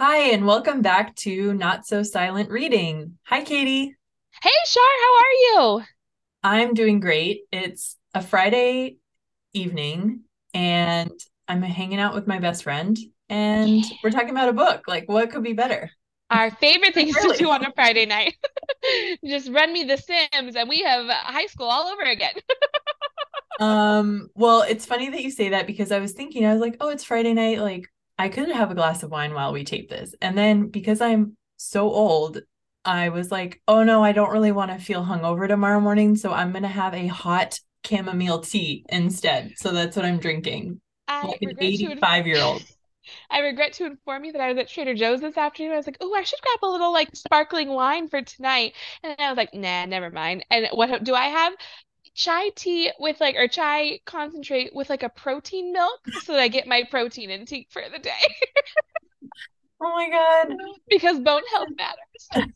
Hi, and welcome back to Not So Silent Reading. Hi, Catie. Hey, Shar, how are you? I'm doing great. It's a Friday evening, and I'm hanging out with my best friend, and Yeah. we're talking about a book. Like, what could be better? Our favorite things to do on a Friday night. Just run me The Sims, and we have high school all over again. Um, well, it's funny that you say that because I was thinking, I was like, oh, it's Friday night. Like, I could have a glass of wine while we tape this. And then because I'm so old, I was like, oh no, I don't really want to feel hungover tomorrow morning. So I'm gonna have a hot chamomile tea instead. So that's what I'm drinking, I like an regret to 85 year old. I regret to inform you that I was at Trader Joe's this afternoon. I was like, "Oh, I should grab a little like sparkling wine for tonight." And I was like, "Nah, never mind." And what do I have? Chai tea with like or chai concentrate with like a protein milk so that I get my protein intake for the day Oh my God. because bone health matters.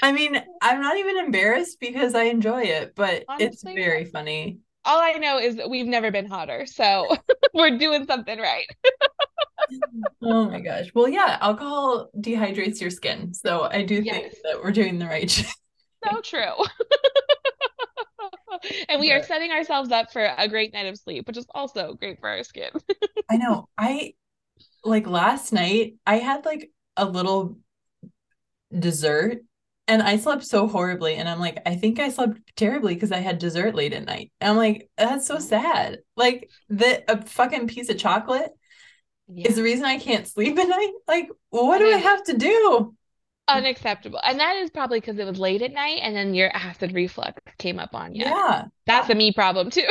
I mean, I'm not even embarrassed because I enjoy it, but it's very funny. All I know is that we've never been hotter, so we're doing something right. Oh my gosh. Well, yeah, alcohol dehydrates your skin. So I do think Yes, that we're doing the right so true. And we are setting ourselves up for a great night of sleep, which is also great for our skin. I know. I like last night, I had like a little dessert and I slept so horribly. And I'm like, I think I slept terribly because I had dessert late at night. And I'm like, that's so mm-hmm. sad. Like the a fucking piece of chocolate is the reason I can't sleep at night. Like, what do I have to do? unacceptable. And that is probably because it was late at night and then your acid reflux came up on you. Yeah. That's a me problem too.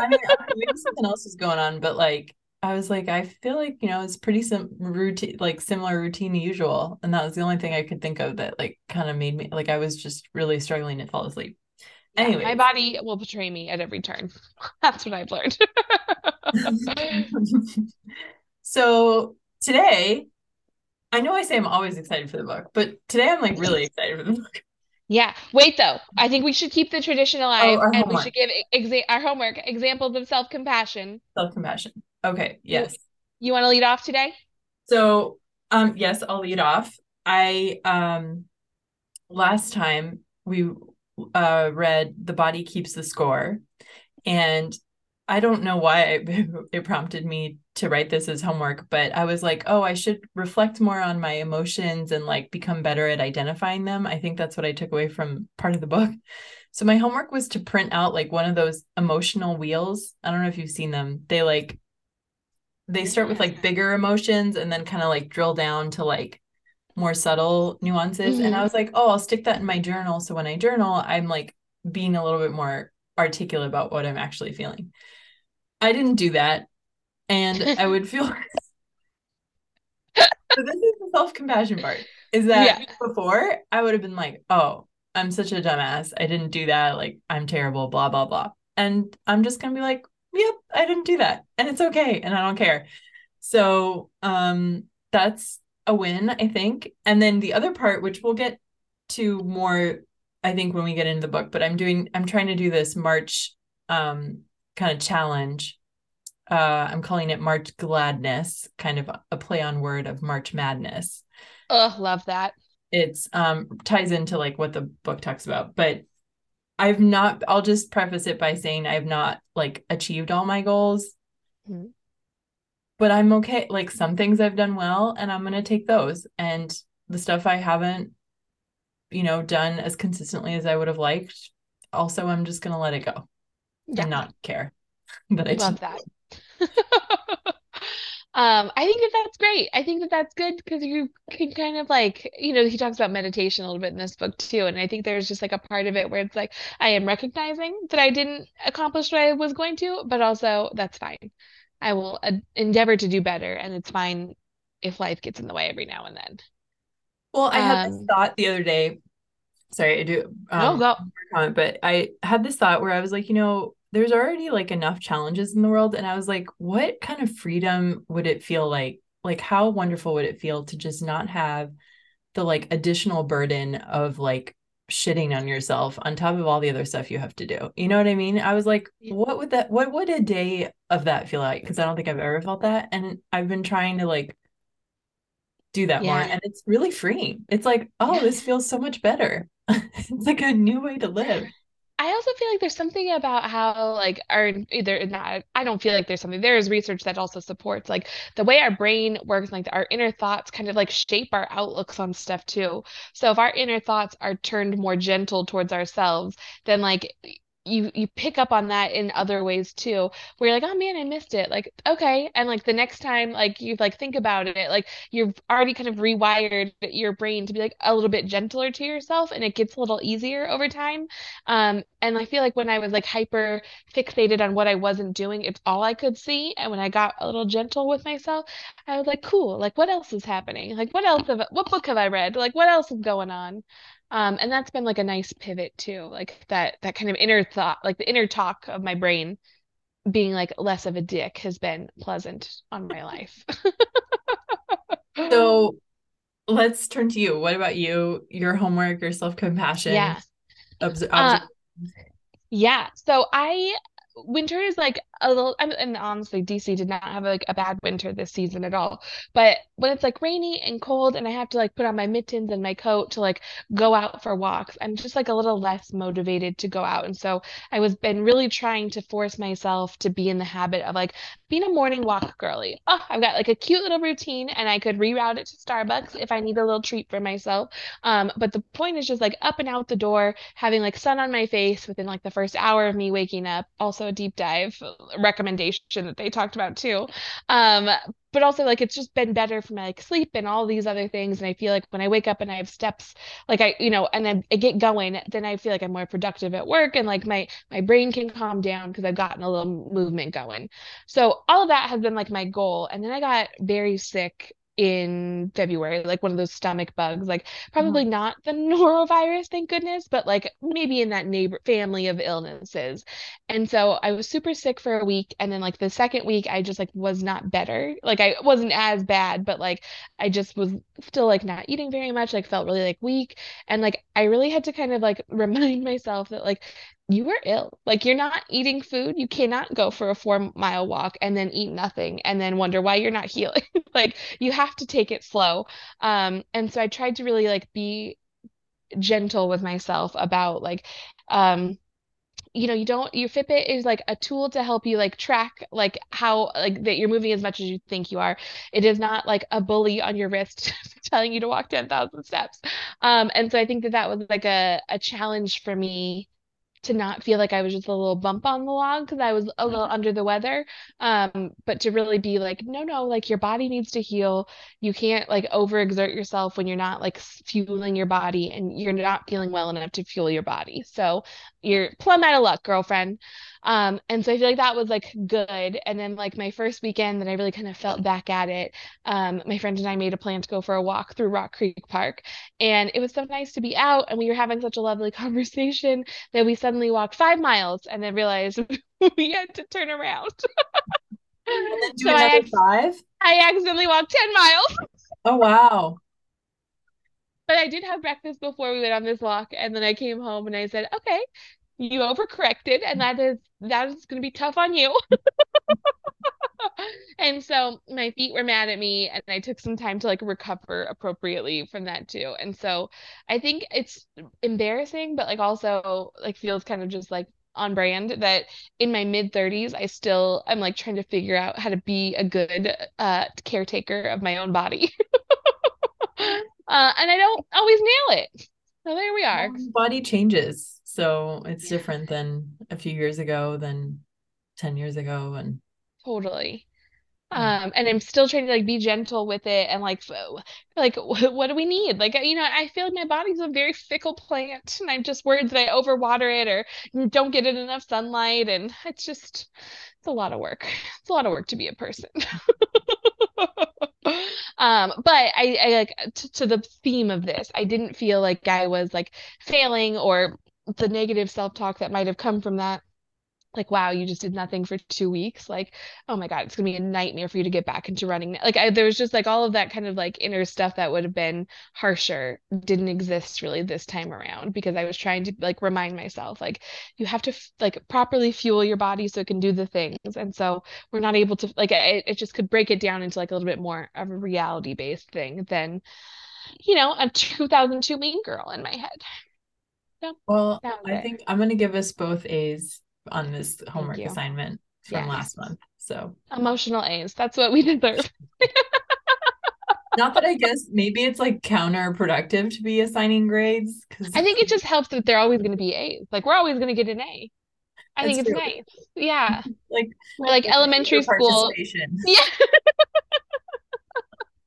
I mean, maybe something else is going on, but like I was like, I feel like, you know, it's pretty sim routine, like similar routine to usual. And that was the only thing I could think of that like kind of made me like I was just really struggling to fall asleep. Yeah, my body will betray me at every turn. That's what I've learned. So today, I know I say I'm always excited for the book, but today I'm like really excited for the book. Yeah. Wait, though. I think we should keep the tradition Oh, alive our and we should give exa our homework examples of self-compassion. self-compassion. Okay, yes. you want to lead off today? So, um, yes, I'll lead off. I um last time we uh read The Body Keeps the Score, and I don't know why it, it prompted me to write this as homework, but I was like, oh, I should reflect more on my emotions and like become better at identifying them. I think that's what I took away from part of the book. So my homework was to print out like one of those emotional wheels. I don't know if you've seen them. They like they start with like bigger emotions and then kind of like drill down to like more subtle nuances. And I hmm was like, oh, I'll stick that in my journal. So when I journal, I'm like being a little bit more articulate about what I'm actually feeling. I didn't do that. And I would feel so this is the self-compassion part. Is that Yeah. before I would have been like, oh, I'm such a dumbass. I didn't do that. Like I'm terrible, blah, blah, blah. And I'm just gonna be like, yep, I didn't do that. And it's okay. And I don't care. So um that's a win, I think. And then the other part, which we'll get to more, I think, when we get into the book, but I'm doing I'm trying to do this March um kind of challenge uh i'm calling it march gladness kind of a play on word of march madness Ugh, love that. it's um ties into like what the book talks about but i've not i'll just preface it by saying i've not like achieved all my goals Mhm. but i'm okay like some things i've done well and i'm going to take those and the stuff i haven't you know done as consistently as i would have liked also i'm just going to let it go Yeah, and not care that i love that. Um, I think that that's great. I think that that's good because you can kind of like, you know, he talks about meditation a little bit in this book too. And I think there's just like a part of it where it's like, I am recognizing that I didn't accomplish what I was going to, but also that's fine. I will uh, endeavor to do better, and it's fine if life gets in the way every now and then. well i had this Um, thought the other day sorry, I do no, um go. comment, but I had this thought where I was like, you know, there's already like enough challenges in the world, and I was like, what kind of freedom would it feel like? Like, how wonderful would it feel to just not have the like additional burden of like shitting on yourself on top of all the other stuff you have to do. You know what I mean? I was like, what would that what would a day of that feel like? Because I don't think I've ever felt that. And I've been trying to like do that yeah. more. And it's really freeing. It's like, oh, this feels so much better. it's like a new way to live. I also feel like there's something about how like our either not I don't feel like there's something there is research that also supports like the way our brain works like our inner thoughts kind of like shape our outlooks on stuff too. So if our inner thoughts are turned more gentle towards ourselves, then like you you pick up on that in other ways too where you're like oh man i missed it. Like okay. And like the next time like you like think about it like you've already kind of rewired your brain to be like a little bit gentler to yourself and it gets a little easier over time. Um and i feel like when i was like hyper fixated on what i wasn't doing it's all i could see. And when i got a little gentle with myself i was like cool like what else is happening? Like what else have what book have i read? Like what else is going on um, and that's been like a nice pivot too, like that that kind of inner thought, like the inner talk of my brain being like less of a dick has been pleasant on my life. so let's turn to you. What about you? Your homework, your self-compassion? Yeah. Obs- uh, yeah. So I winter is like a little and honestly dc did not have like a bad winter this season at all. But when it's like rainy and cold and i have to like put on my mittens and my coat to like go out for walks i'm just like a little less motivated to go out. And so i was been really trying to force myself to be in the habit of like being a morning walk girly. Oh i've got like a cute little routine and i could reroute it to starbucks if i need a little treat for myself. Um but the point is just like up and out the door having like sun on my face within like the first hour of me waking up also a deep dive recommendation that they talked about too. Um, but also like it's just been better for my like sleep and all these other things. And I feel like when I wake up and I have steps, like I, you know, and then I get going, then I feel like I'm more productive at work and like my my brain can calm down because I've gotten a little movement going. So all of that has been like my goal. And then I got very sick in February, like one of those stomach bugs, like probably mm-hmm. not the norovirus, thank goodness, but like maybe in that neighbor family of illnesses. And so I was super sick for a week. And then like the second week, I just like was not better. Like I wasn't as bad, but like I just was still like not eating very much, like felt really like weak. And like I really had to kind of like remind myself that like you were ill. Like you're not eating food. You cannot go for a four mile walk and then eat nothing and then wonder why you're not healing. like you have to take it slow. Um, and so I tried to really like be gentle with myself about like um you know you don't your fitbit is like a tool to help you like track like how like that you're moving as much as you think you are it is not like a bully on your wrist telling you to walk 10,000 steps um and so i think that that was like a, a challenge for me to not feel like I was just a little bump on the log because I was a little mm-hmm. under the weather. Um, but to really be like, no, no, like your body needs to heal. You can't like overexert yourself when you're not like fueling your body and you're not feeling well enough to fuel your body. So you're plumb out of luck, girlfriend. Um, and so I feel like that was like good. And then like my first weekend that I really kind of felt back at it, um, my friend and I made a plan to go for a walk through Rock Creek Park. And it was so nice to be out and we were having such a lovely conversation that we suddenly walked five miles and then realized we had to turn around. so I, five? I accidentally walked 10 miles. Oh wow. But I did have breakfast before we went on this walk, and then I came home and I said, "Okay, you overcorrected, and that is that is going to be tough on you." and so my feet were mad at me, and I took some time to like recover appropriately from that too. And so I think it's embarrassing, but like also like feels kind of just like on brand that in my mid 30s I still I'm like trying to figure out how to be a good uh caretaker of my own body. uh, and I don't always nail it. So there we are. Body changes, so it's yeah. different than a few years ago, than ten years ago, and totally. Um, and I'm still trying to like be gentle with it and like like what do we need? Like you know, I feel like my body's a very fickle plant, and I'm just worried that I overwater it or don't get it enough sunlight, and it's just it's a lot of work. It's a lot of work to be a person. um but i i like t- to the theme of this i didn't feel like i was like failing or the negative self-talk that might have come from that. Like wow you just did nothing for two weeks. Like oh my god it's gonna be a nightmare for you to get back into running. Like I, there was just like all of that kind of like inner stuff that would have been harsher didn't exist really this time around because i was trying to like remind myself like you have to f- like properly fuel your body so it can do the things. And so we're not able to like it, it just could break it down into like a little bit more of a reality based thing than you know a 2002 mean girl in my head well i think i'm going to give us both a's on this homework assignment from yes. last month. So emotional A's. That's what we deserve. Not that I guess maybe it's like counterproductive to be assigning grades because I think it just helps that they're always going to be A's. Like we're always going to get an A. I think it's true. nice. Yeah. Like we're like elementary school. Yeah.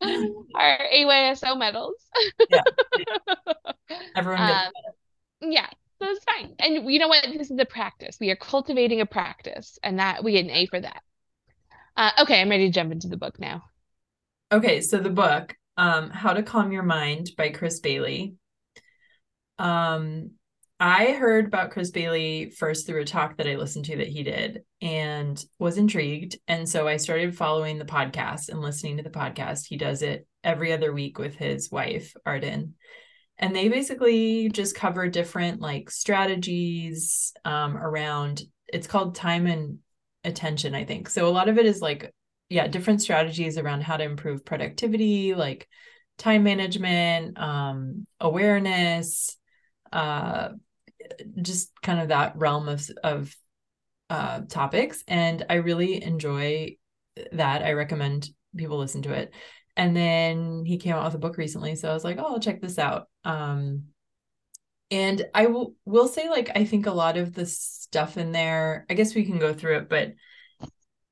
Our AYSO medals. yeah. Everyone gets um, Yeah. So it's fine. And you know what? This is a practice. We are cultivating a practice, and that we get an A for that. Uh, okay, I'm ready to jump into the book now. Okay, so the book, um, How to Calm Your Mind by Chris Bailey. Um, I heard about Chris Bailey first through a talk that I listened to that he did and was intrigued. And so I started following the podcast and listening to the podcast. He does it every other week with his wife, Arden and they basically just cover different like strategies um, around it's called time and attention i think. So a lot of it is like yeah different strategies around how to improve productivity like time management um, awareness uh, just kind of that realm of of uh, topics. And i really enjoy that. I recommend people listen to it and then he came out with a book recently so i was like oh i'll check this out. Um and i will will say like i think a lot of the stuff in there i guess we can go through it but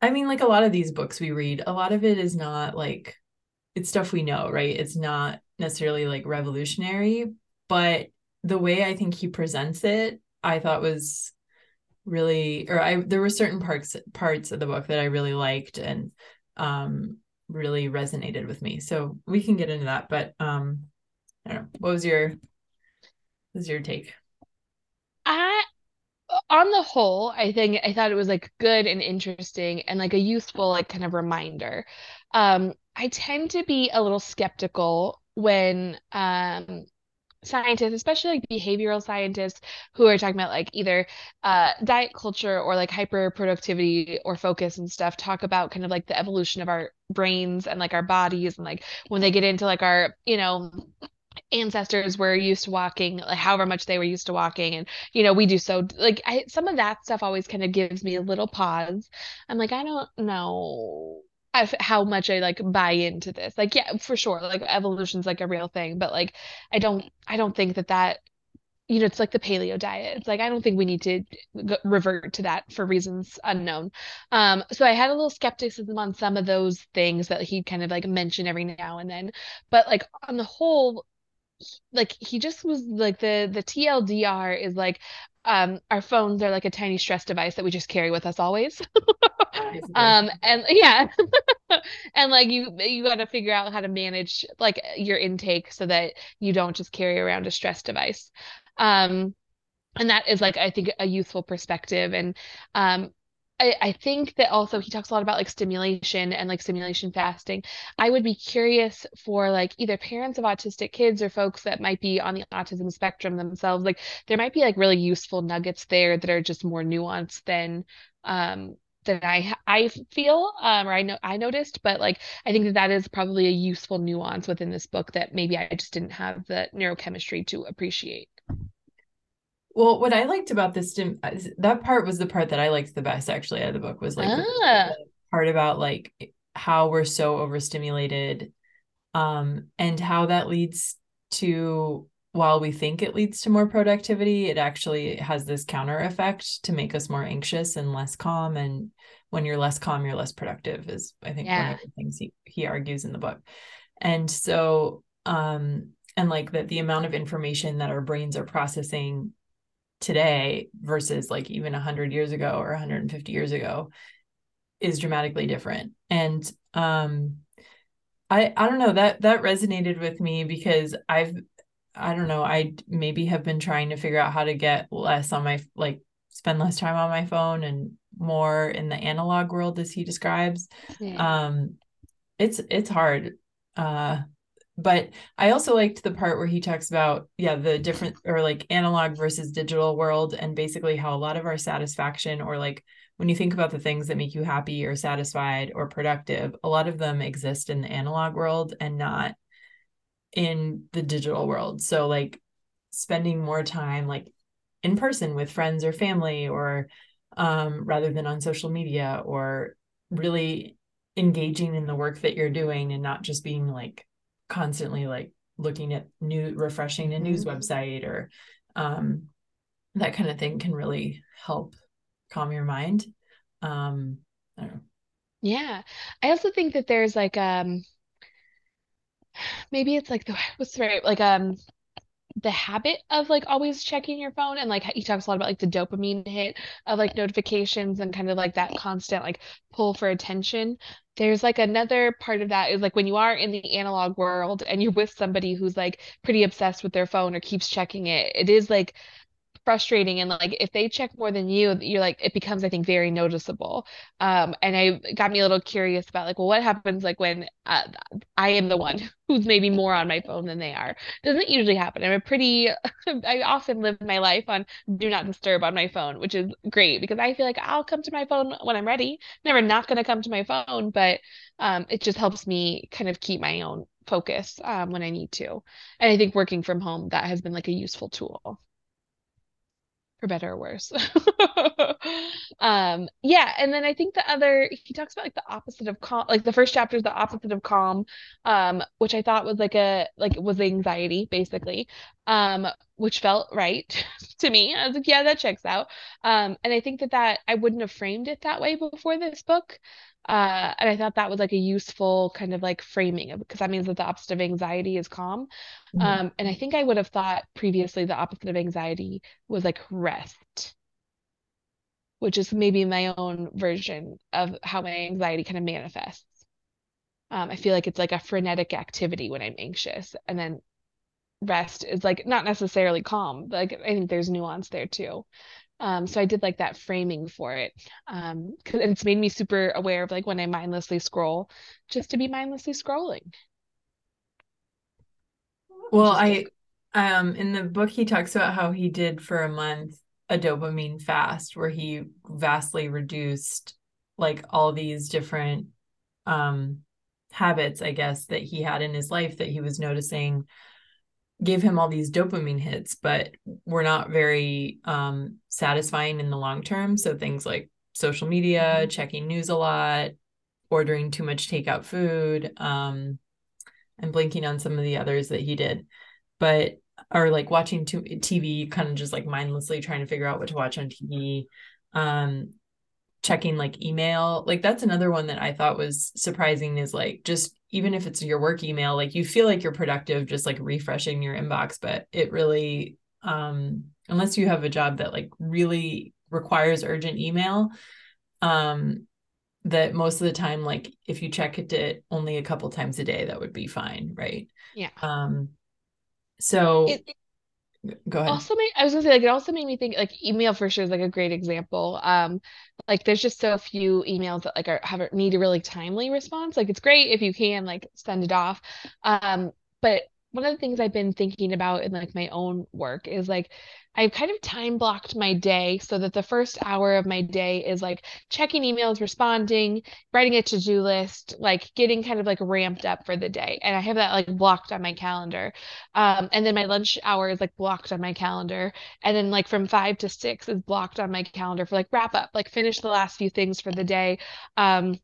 i mean like a lot of these books we read a lot of it is not like it's stuff we know right? It's not necessarily like revolutionary but the way i think he presents it i thought was really or i there were certain parts parts of the book that i really liked and um really resonated with me. So we can get into that. But um, I don't know. What was your what was your take? I on the whole, I think I thought it was like good and interesting and like a useful like kind of reminder. Um, I tend to be a little skeptical when um scientists, especially like behavioral scientists who are talking about like either uh, diet culture or like hyper productivity or focus and stuff, talk about kind of like the evolution of our brains and like our bodies and like when they get into like our, you know, ancestors were used to walking like however much they were used to walking and you know we do so like I, some of that stuff always kind of gives me a little pause i'm like i don't know how much I like buy into this. Like, yeah, for sure, like evolution's like a real thing, but like, I don't, I don't think that that, you know, it's like the paleo diet. It's like I don't think we need to go, revert to that for reasons unknown. Um, so I had a little skepticism on some of those things that he kind of like mentioned every now and then, but like on the whole, like he just was like the the TLDR is like um our phones are like a tiny stress device that we just carry with us always. Um and yeah. And like you you got to figure out how to manage like your intake so that you don't just carry around a stress device um and that is like i think a useful perspective and um I, I think that also he talks a lot about like stimulation and like stimulation fasting. I would be curious for like either parents of autistic kids or folks that might be on the autism spectrum themselves. Like there might be like really useful nuggets there that are just more nuanced than um that I I feel um or I know I noticed, but like I think that that is probably a useful nuance within this book that maybe I just didn't have the neurochemistry to appreciate. Well, what I liked about this that part was the part that I liked the best actually out of the book was like ah. the part about like how we're so overstimulated um and how that leads to while we think it leads to more productivity, it actually has this counter effect to make us more anxious and less calm. And when you're less calm, you're less productive, is I think yeah. one of the things he, he argues in the book. And so, um, and like that the amount of information that our brains are processing today versus like even 100 years ago or 150 years ago is dramatically different and um i i don't know that that resonated with me because i've i don't know i maybe have been trying to figure out how to get less on my like spend less time on my phone and more in the analog world as he describes. Yeah. Um it's it's hard. Uh but I also liked the part where he talks about yeah the different or like analog versus digital world and basically how a lot of our satisfaction or like when you think about the things that make you happy or satisfied or productive a lot of them exist in the analog world and not in the digital world. So like spending more time like in person with friends or family or um, rather than on social media or really engaging in the work that you're doing and not just being like constantly like looking at new refreshing a news mm-hmm. website or um, that kind of thing can really help calm your mind. Um i don't know. Yeah. I also think that there's like um maybe it's like the what's the right like um the habit of like always checking your phone and like he talks a lot about like the dopamine hit of like notifications and kind of like that constant like pull for attention. There's like another part of that is like when you are in the analog world and you're with somebody who's like pretty obsessed with their phone or keeps checking it it is like frustrating and like if they check more than you you're like it becomes i think very noticeable. Um and i got me a little curious about like well what happens like when uh, i am the one who's maybe more on my phone than they are? Doesn't usually happen. I'm a pretty i often live my life on do not disturb on my phone which is great because i feel like i'll come to my phone when i'm ready. Never not going to come to my phone but um it just helps me kind of keep my own focus um, when i need to. And i think working from home that has been like a useful tool for better or worse. um, yeah, and then I think the other he talks about like the opposite of calm, like the first chapter is the opposite of calm, um, which I thought was like a like was anxiety basically, um, which felt right to me. I was like, yeah, that checks out. Um, and I think that that I wouldn't have framed it that way before this book. Uh, and I thought that was like a useful kind of like framing because that means that the opposite of anxiety is calm. Mm-hmm. Um, and I think I would have thought previously the opposite of anxiety was like rest, which is maybe my own version of how my anxiety kind of manifests. Um, I feel like it's like a frenetic activity when I'm anxious, and then rest is like not necessarily calm. Like I think there's nuance there too. Um, so I did like that framing for it. Um, cause it's made me super aware of like when I mindlessly scroll, just to be mindlessly scrolling. Well, I um in the book he talks about how he did for a month a dopamine fast where he vastly reduced like all these different um habits, I guess, that he had in his life that he was noticing gave him all these dopamine hits, but were not very um, satisfying in the long term. So things like social media, mm-hmm. checking news a lot, ordering too much takeout food, um, and blinking on some of the others that he did. But or like watching TV, kind of just like mindlessly trying to figure out what to watch on TV. Um, checking like email like that's another one that i thought was surprising is like just even if it's your work email like you feel like you're productive just like refreshing your inbox but it really um unless you have a job that like really requires urgent email um that most of the time like if you check it only a couple times a day that would be fine right? Yeah. Um so it, go ahead. Also made, i was gonna say like it also made me think like email for sure is like a great example. Um like there's just so few emails that like are have need a really timely response. Like it's great if you can like send it off. Um but one of the things I've been thinking about in like my own work is like I've kind of time blocked my day so that the first hour of my day is like checking emails, responding, writing a to-do list, like getting kind of like ramped up for the day. And I have that like blocked on my calendar. Um, and then my lunch hour is like blocked on my calendar. And then like from five to six is blocked on my calendar for like wrap up, like finish the last few things for the day. Um,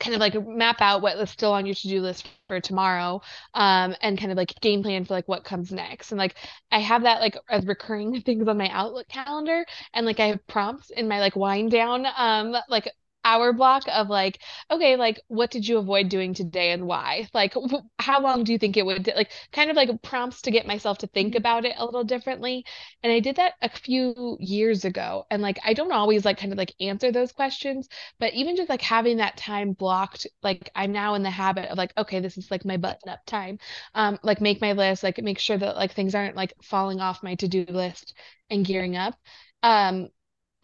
kind of like map out what is still on your to-do list for tomorrow um and kind of like game plan for like what comes next. And like i have that like as recurring things on my outlook calendar and like i have prompts in my like wind down um like hour block of like okay like what did you avoid doing today and why like how long do you think it would like kind of like prompts to get myself to think mm-hmm. about it a little differently and i did that a few years ago and like i don't always like kind of like answer those questions but even just like having that time blocked like i'm now in the habit of like okay this is like my button up time um like make my list like make sure that like things aren't like falling off my to-do list and gearing up um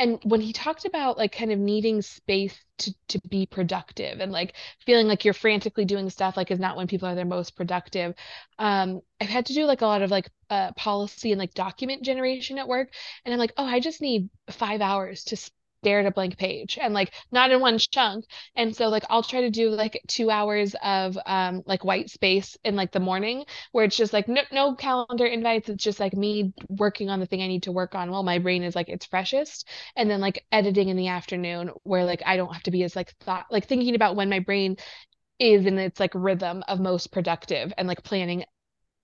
and when he talked about like kind of needing space to to be productive and like feeling like you're frantically doing stuff like is not when people are their most productive um i've had to do like a lot of like uh, policy and like document generation at work. And i'm like oh i just need five hours to stare at a blank page and like not in one chunk. And so like I'll try to do like two hours of um like white space in like the morning where it's just like no no calendar invites. It's just like me working on the thing I need to work on while my brain is like its freshest. And then like editing in the afternoon where like I don't have to be as like thought like thinking about when my brain is in its like rhythm of most productive and like planning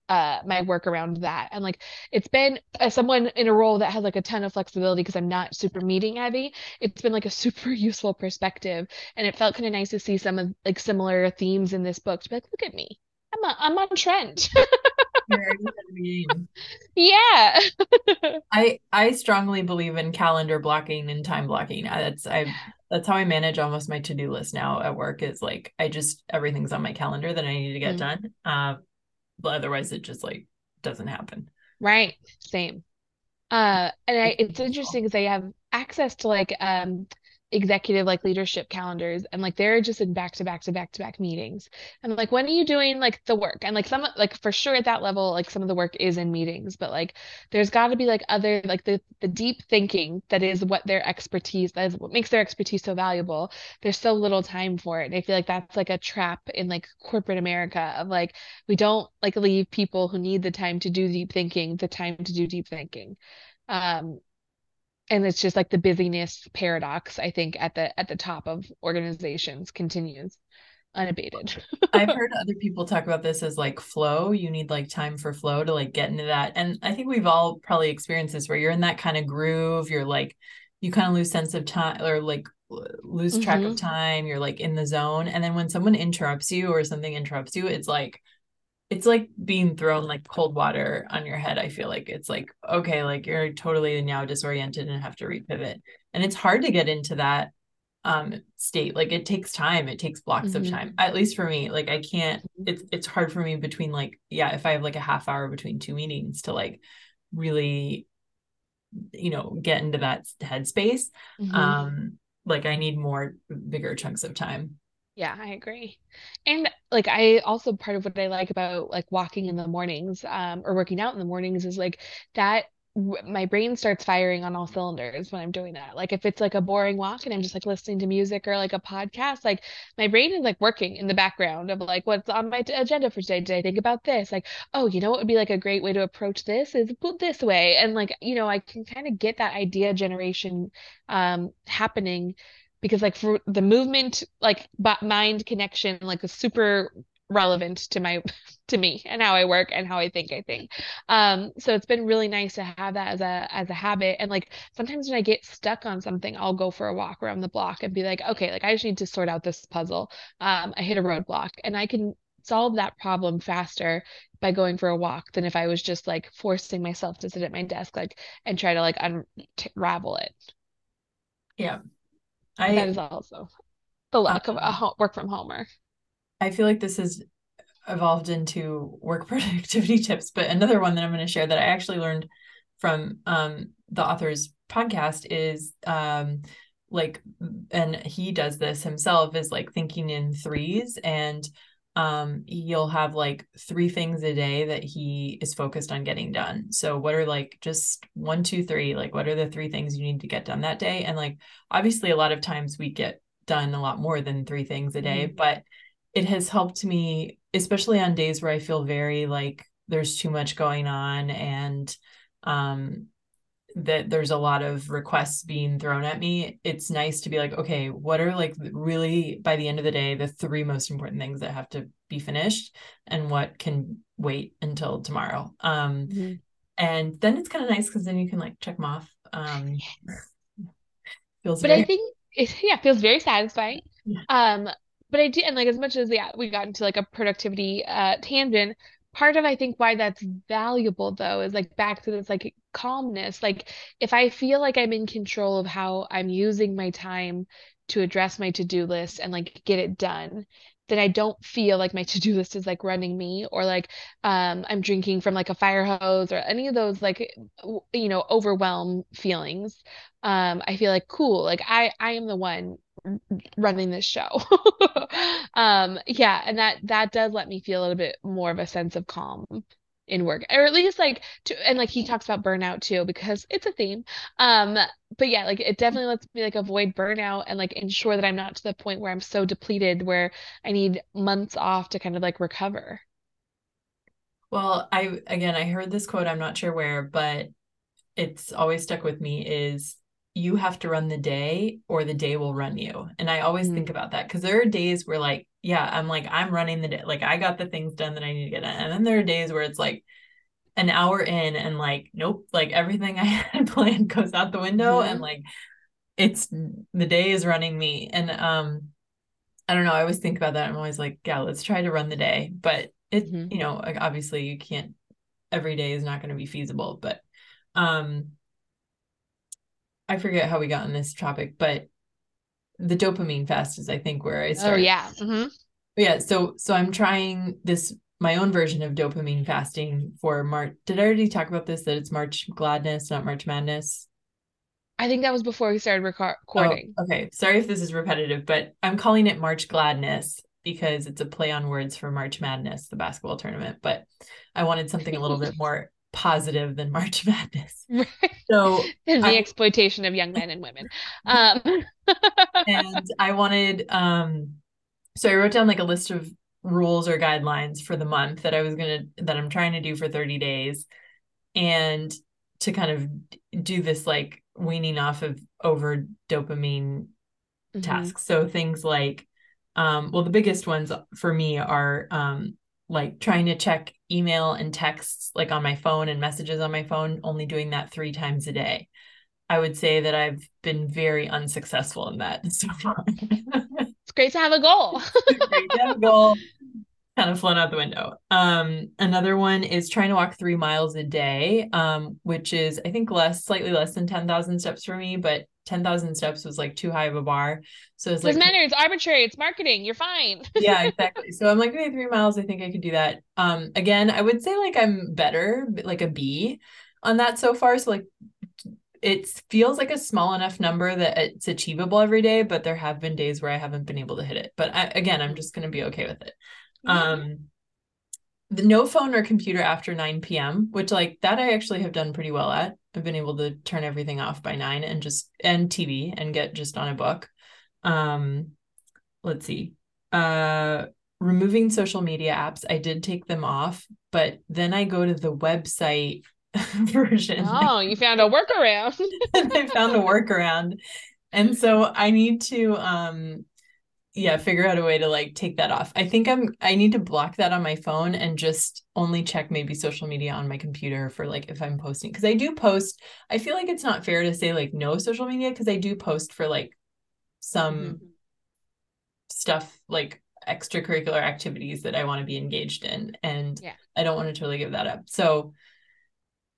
uh my work around that. And like it's been as someone in a role that has like a ton of flexibility because i'm not super meeting heavy it's been like a super useful perspective. And it felt kind of nice to see some of like similar themes in this book to be like look at me. I'm a, i'm on trend. Yeah. I i strongly believe in calendar blocking and time blocking. That's i that's how i manage almost my to-do list now at work is like i just everything's on my calendar that i need to get mm-hmm. done. Uh but otherwise it just like doesn't happen. Right. Same. Uh and I, it's interesting because i have access to like um executive like leadership calendars and like they're just in back to back to back to back meetings. And like when are you doing like the work? And like some like for sure at that level like some of the work is in meetings but like there's got to be like other like the the deep thinking that is what their expertise that is what makes their expertise so valuable. There's so little time for it. And i feel like that's like a trap in like corporate america of like we don't like leave people who need the time to do deep thinking the time to do deep thinking. Um and it's just like the busyness paradox i think at the at the top of organizations continues unabated. I've heard other people talk about this as like flow. You need like time for flow to like get into that. And i think we've all probably experienced this where you're in that kind of groove. You're like you kind of lose sense of time or like lose track mm-hmm. of time. You're like in the zone. And then when someone interrupts you or something interrupts you it's like it's like being thrown like cold water on your head. I feel like it's like, okay, like you're totally now disoriented and have to repivot. And it's hard to get into that um state. Like it takes time. It takes blocks mm-hmm. of time. At least for me. Like I can't, mm-hmm. it's it's hard for me between like, yeah, if I have like a half hour between two meetings to like really, you know, get into that headspace. Mm-hmm. Um, like I need more bigger chunks of time. Yeah, I agree. And like I also part of what I like about like walking in the mornings um or working out in the mornings is like that my brain starts firing on all cylinders when I'm doing that. Like if it's like a boring walk and I'm just like listening to music or like a podcast, like my brain is like working in the background of like what's on my agenda for today. Did I think about this? Like, oh, you know what would be like a great way to approach this is put this way. And like, you know, I can kind of get that idea generation um happening because like for the movement like mind connection like is super relevant to my to me and how I work and how I think I think. Um so it's been really nice to have that as a as a habit and like sometimes when I get stuck on something I'll go for a walk around the block and be like okay like I just need to sort out this puzzle. Um I hit a roadblock and I can solve that problem faster by going for a walk than if I was just like forcing myself to sit at my desk like and try to like unravel it. Yeah. I, that is also the lack of a work from homer. I feel like this has evolved into work productivity tips, but another one that I'm going to share that I actually learned from um, the author's podcast is um, like, and he does this himself, is like thinking in threes and um he'll have like three things a day that he is focused on getting done so what are like just one two three like what are the three things you need to get done that day and like obviously a lot of times we get done a lot more than three things a day mm-hmm. but it has helped me especially on days where i feel very like there's too much going on and um that there's a lot of requests being thrown at me it's nice to be like okay what are like really by the end of the day the three most important things that have to be finished and what can wait until tomorrow um mm-hmm. and then it's kind of nice because then you can like check them off um feels but very... i think it yeah feels very satisfying yeah. um but i do and like as much as yeah we got into like a productivity uh tangent part of I think why that's valuable though is like back to this like calmness. Like if I feel like I'm in control of how I'm using my time to address my to-do list and like get it done, then I don't feel like my to-do list is like running me or like um I'm drinking from like a fire hose or any of those like you know overwhelm feelings. Um I feel like cool, like I I am the one running this show. um yeah, and that that does let me feel a little bit more of a sense of calm in work or at least like to and like he talks about burnout too because it's a theme um but yeah like it definitely lets me like avoid burnout and like ensure that i'm not to the point where i'm so depleted where i need months off to kind of like recover well i again i heard this quote i'm not sure where but it's always stuck with me is you have to run the day or the day will run you and i always mm-hmm. think about that because there are days where like yeah, I'm like, I'm running the day. Like I got the things done that I need to get done. And then there are days where it's like an hour in and like, nope, like everything I had planned goes out the window mm-hmm. and like it's the day is running me. And um I don't know, I always think about that. I'm always like, yeah, let's try to run the day. But it, mm-hmm. you know, obviously you can't every day is not going to be feasible. But um I forget how we got on this topic, but the dopamine fast is I think where I started. Oh yeah. Mm-hmm. Yeah. So so I'm trying this my own version of dopamine fasting for March. Did I already talk about this? That it's March Gladness, not March Madness. I think that was before we started recording. Oh, okay. Sorry if this is repetitive, but I'm calling it March Gladness because it's a play on words for March Madness, the basketball tournament. But I wanted something a little bit more positive than March Madness. Right. So the I, exploitation of young men and women. Um. and I wanted um so I wrote down like a list of rules or guidelines for the month that I was gonna that I'm trying to do for 30 days and to kind of do this like weaning off of over dopamine mm-hmm. tasks. So things like um well the biggest ones for me are um like trying to check email and texts like on my phone and messages on my phone, only doing that three times a day. I would say that I've been very unsuccessful in that so far. it's great to have a goal. great to have a goal. Kind of flown out the window. Um, another one is trying to walk three miles a day, um, which is I think less, slightly less than ten thousand steps for me, but 10,000 steps was like too high of a bar. So it's like, matter. It's arbitrary. It's marketing. You're fine. yeah, exactly. So I'm like, okay, three miles. I think I could do that. Um, again, I would say like I'm better, like a B on that so far. So like, it feels like a small enough number that it's achievable every day, but there have been days where I haven't been able to hit it. But I, again, I'm just going to be okay with it. Um, the no phone or computer after 9 p.m which like that i actually have done pretty well at. I've been able to turn everything off by 9 and just and tv and get just on a book. Um let's see. Uh removing social media apps i did take them off but then i go to the website version. Oh you found a workaround. I found a workaround. And so i need to um yeah figure out a way to like take that off i think i'm i need to block that on my phone and just only check maybe social media on my computer for like if i'm posting because i do post i feel like it's not fair to say like no social media because i do post for like some mm-hmm. stuff like extracurricular activities that i want to be engaged in and yeah. i don't want to totally give that up so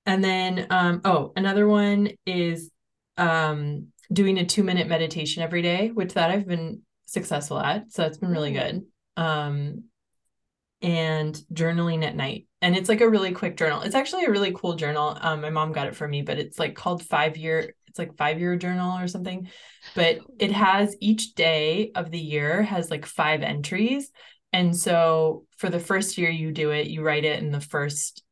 and then um oh another one is um doing a two minute meditation every day which that i've been successful at. So it's been really good. Um, and journaling at night. And it's like a really quick journal. It's actually a really cool journal. Um, my mom got it for me, but it's like called five year, it's like five year journal or something. But it has each day of the year has like five entries. And so for the first year you do it, you write it in the first,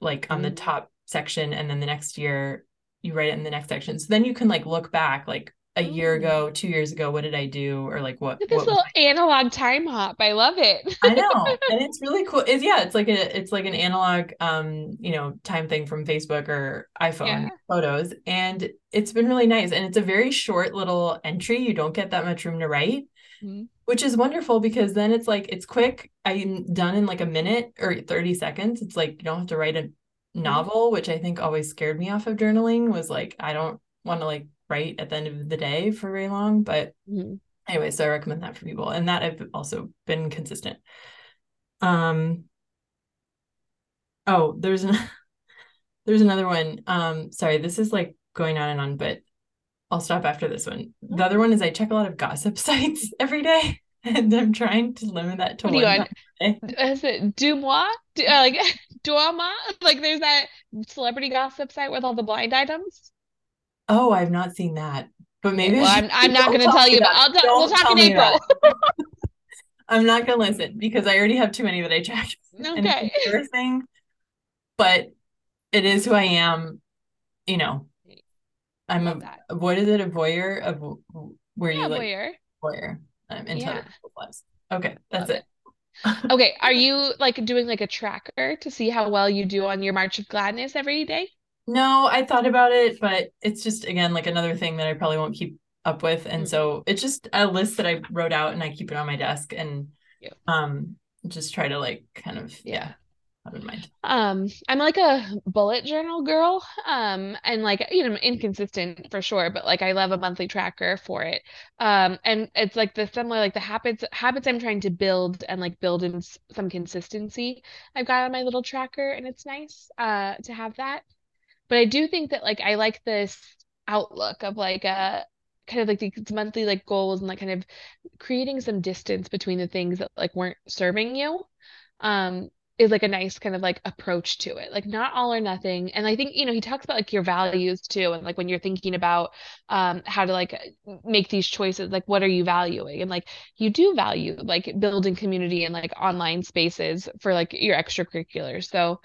like on the mm. top section. And then the next year you write it in the next section. So then you can like look back, like a year ago, two years ago, what did I do? Or like what? This what little analog time hop. I love it. I know. And it's really cool. It's yeah, it's like a it's like an analog um, you know, time thing from Facebook or iPhone yeah. photos. And it's been really nice. And it's a very short little entry. You don't get that much room to write. Mm-hmm. Which is wonderful because then it's like it's quick. I'm done in like a minute or 30 seconds. It's like you don't have to write a mm-hmm. novel, which I think always scared me off of journaling was like I don't want to like write at the end of the day for very long. But mm-hmm. anyway, so I recommend that for people. And that I've also been consistent. Um oh, there's an there's another one. Um, sorry, this is like going on and on, but I'll stop after this one. The other one is I check a lot of gossip sites every day. and I'm trying to limit that to What one? Is it Deuxmoi? Do, uh, like Duomo? Like there's that celebrity gossip site with all the blind items. Oh, I've not seen that, but maybe well. I'm I'm not gonna tell tell you, About. I'll talk, we'll talk in April. I'm not gonna listen because I already have too many that I check, and it's Okay. embarrassing. But it is who I am. You know, I'm a that. what is it? A voyeur of where you Yeah, like voyeur. voyeur um, into Yeah. Okay, that's it. it. Okay, are you like doing like a tracker to see how well you do on your March of Gladness every day? No, I thought about it, but it's just again like another thing that I probably won't keep up with. And Mm, so it's just a list that I wrote out and I keep it on my desk and yeah. um just try to like kind of yeah, Yeah. have in mind. Um, I'm like a bullet journal girl. Um, and like, you know, inconsistent for sure, but like I love a monthly tracker for it. Um, and it's like the similar, like the habits, habits I'm trying to build and like build in some consistency. I've got on my little tracker and it's nice, uh, to have that. But I do think that like I like this outlook of like a kind of like these monthly like goals and like kind of creating some distance between the things that like weren't serving you um is like a nice kind of like approach to it. Like not all or nothing. And I think you know he talks about like your values too and like when you're thinking about um how to like make these choices like what are you valuing? And like you do value like building community and like online spaces for like your extracurriculars. So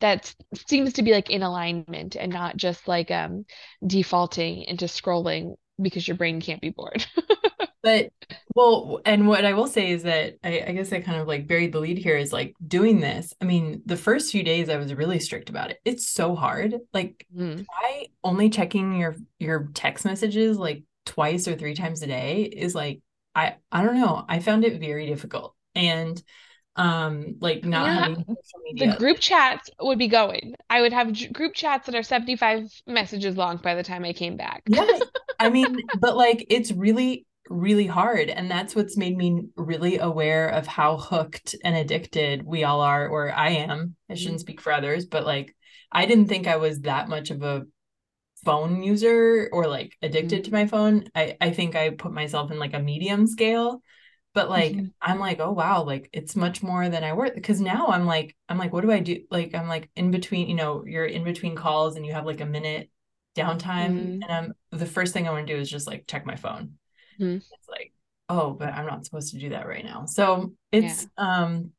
that seems to be like in alignment and not just like um defaulting into scrolling because your brain can't be bored But well, and what I will say is that I, I guess I kind of like buried the lead here is like doing this. I mean, the first few days I was really strict about it. It's so hard. Like Mm, try only checking your your text messages like twice or three times a day is like I I don't know. I found it very difficult. And um like not how having social the group chats would be going. I would have j- group chats that are 75 messages long by the time I came back. Yeah. I mean, but like it's really really hard and that's what's made me really aware of how hooked and addicted we all are or I am. I shouldn't speak for others, but like I didn't think I was that much of a phone user or like addicted to Mhm. my phone. I I think I put myself in like a medium scale, but like Mhm. I'm like, oh wow, like it's much more than I work because now I'm like I'm like what do I do? Like I'm like in between, you know, you're in between calls and you have like a minute downtime Mhm. and I'm the first thing I want to do is just like check my phone. Mhm. It's like, oh, but I'm not supposed to do that right now. So Yeah. it's um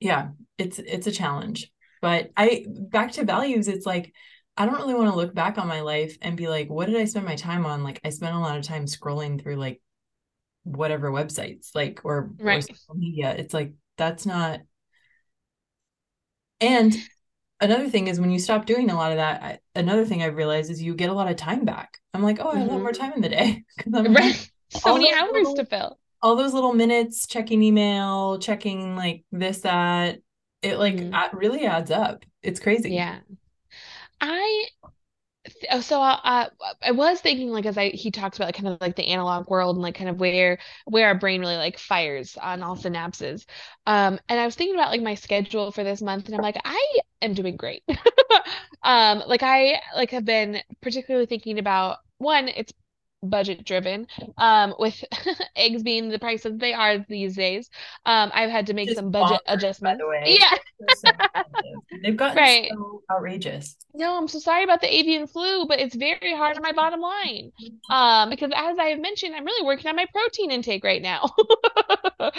yeah, it's it's a challenge. But I back to values, it's like I don't really want to look back on my life and be like, what did I spend my time on? Like I spent a lot of time scrolling through like whatever websites, like or or social media. It's like that's not and another thing is when you stop doing a lot of that, I, another thing I've realized is you get a lot of time back. I'm like, oh, I have a lot more time in the day because I'm like Right. So many hours to fill. all those little minutes checking email, checking like this, that, it like Mhm. uh, really adds up. It's crazy. Yeah. I so uh, uh, I was thinking like as I he talks about like kind of like the analog world and like kind of where where our brain really like fires on all synapses. Um, and I was thinking about like my schedule for this month, and I'm like, I am doing great. Um, like I like have been particularly thinking about one, it's budget driven. Um, with eggs being the price that they are these days. Um, I've had to make Just some budget bonkers, by the adjustments. way. Yeah, They're so expensive. They've gotten right. so outrageous. No, I'm so sorry about the avian flu, but it's very hard on my bottom line. Um, because as I have mentioned, I'm really working on my protein intake right now.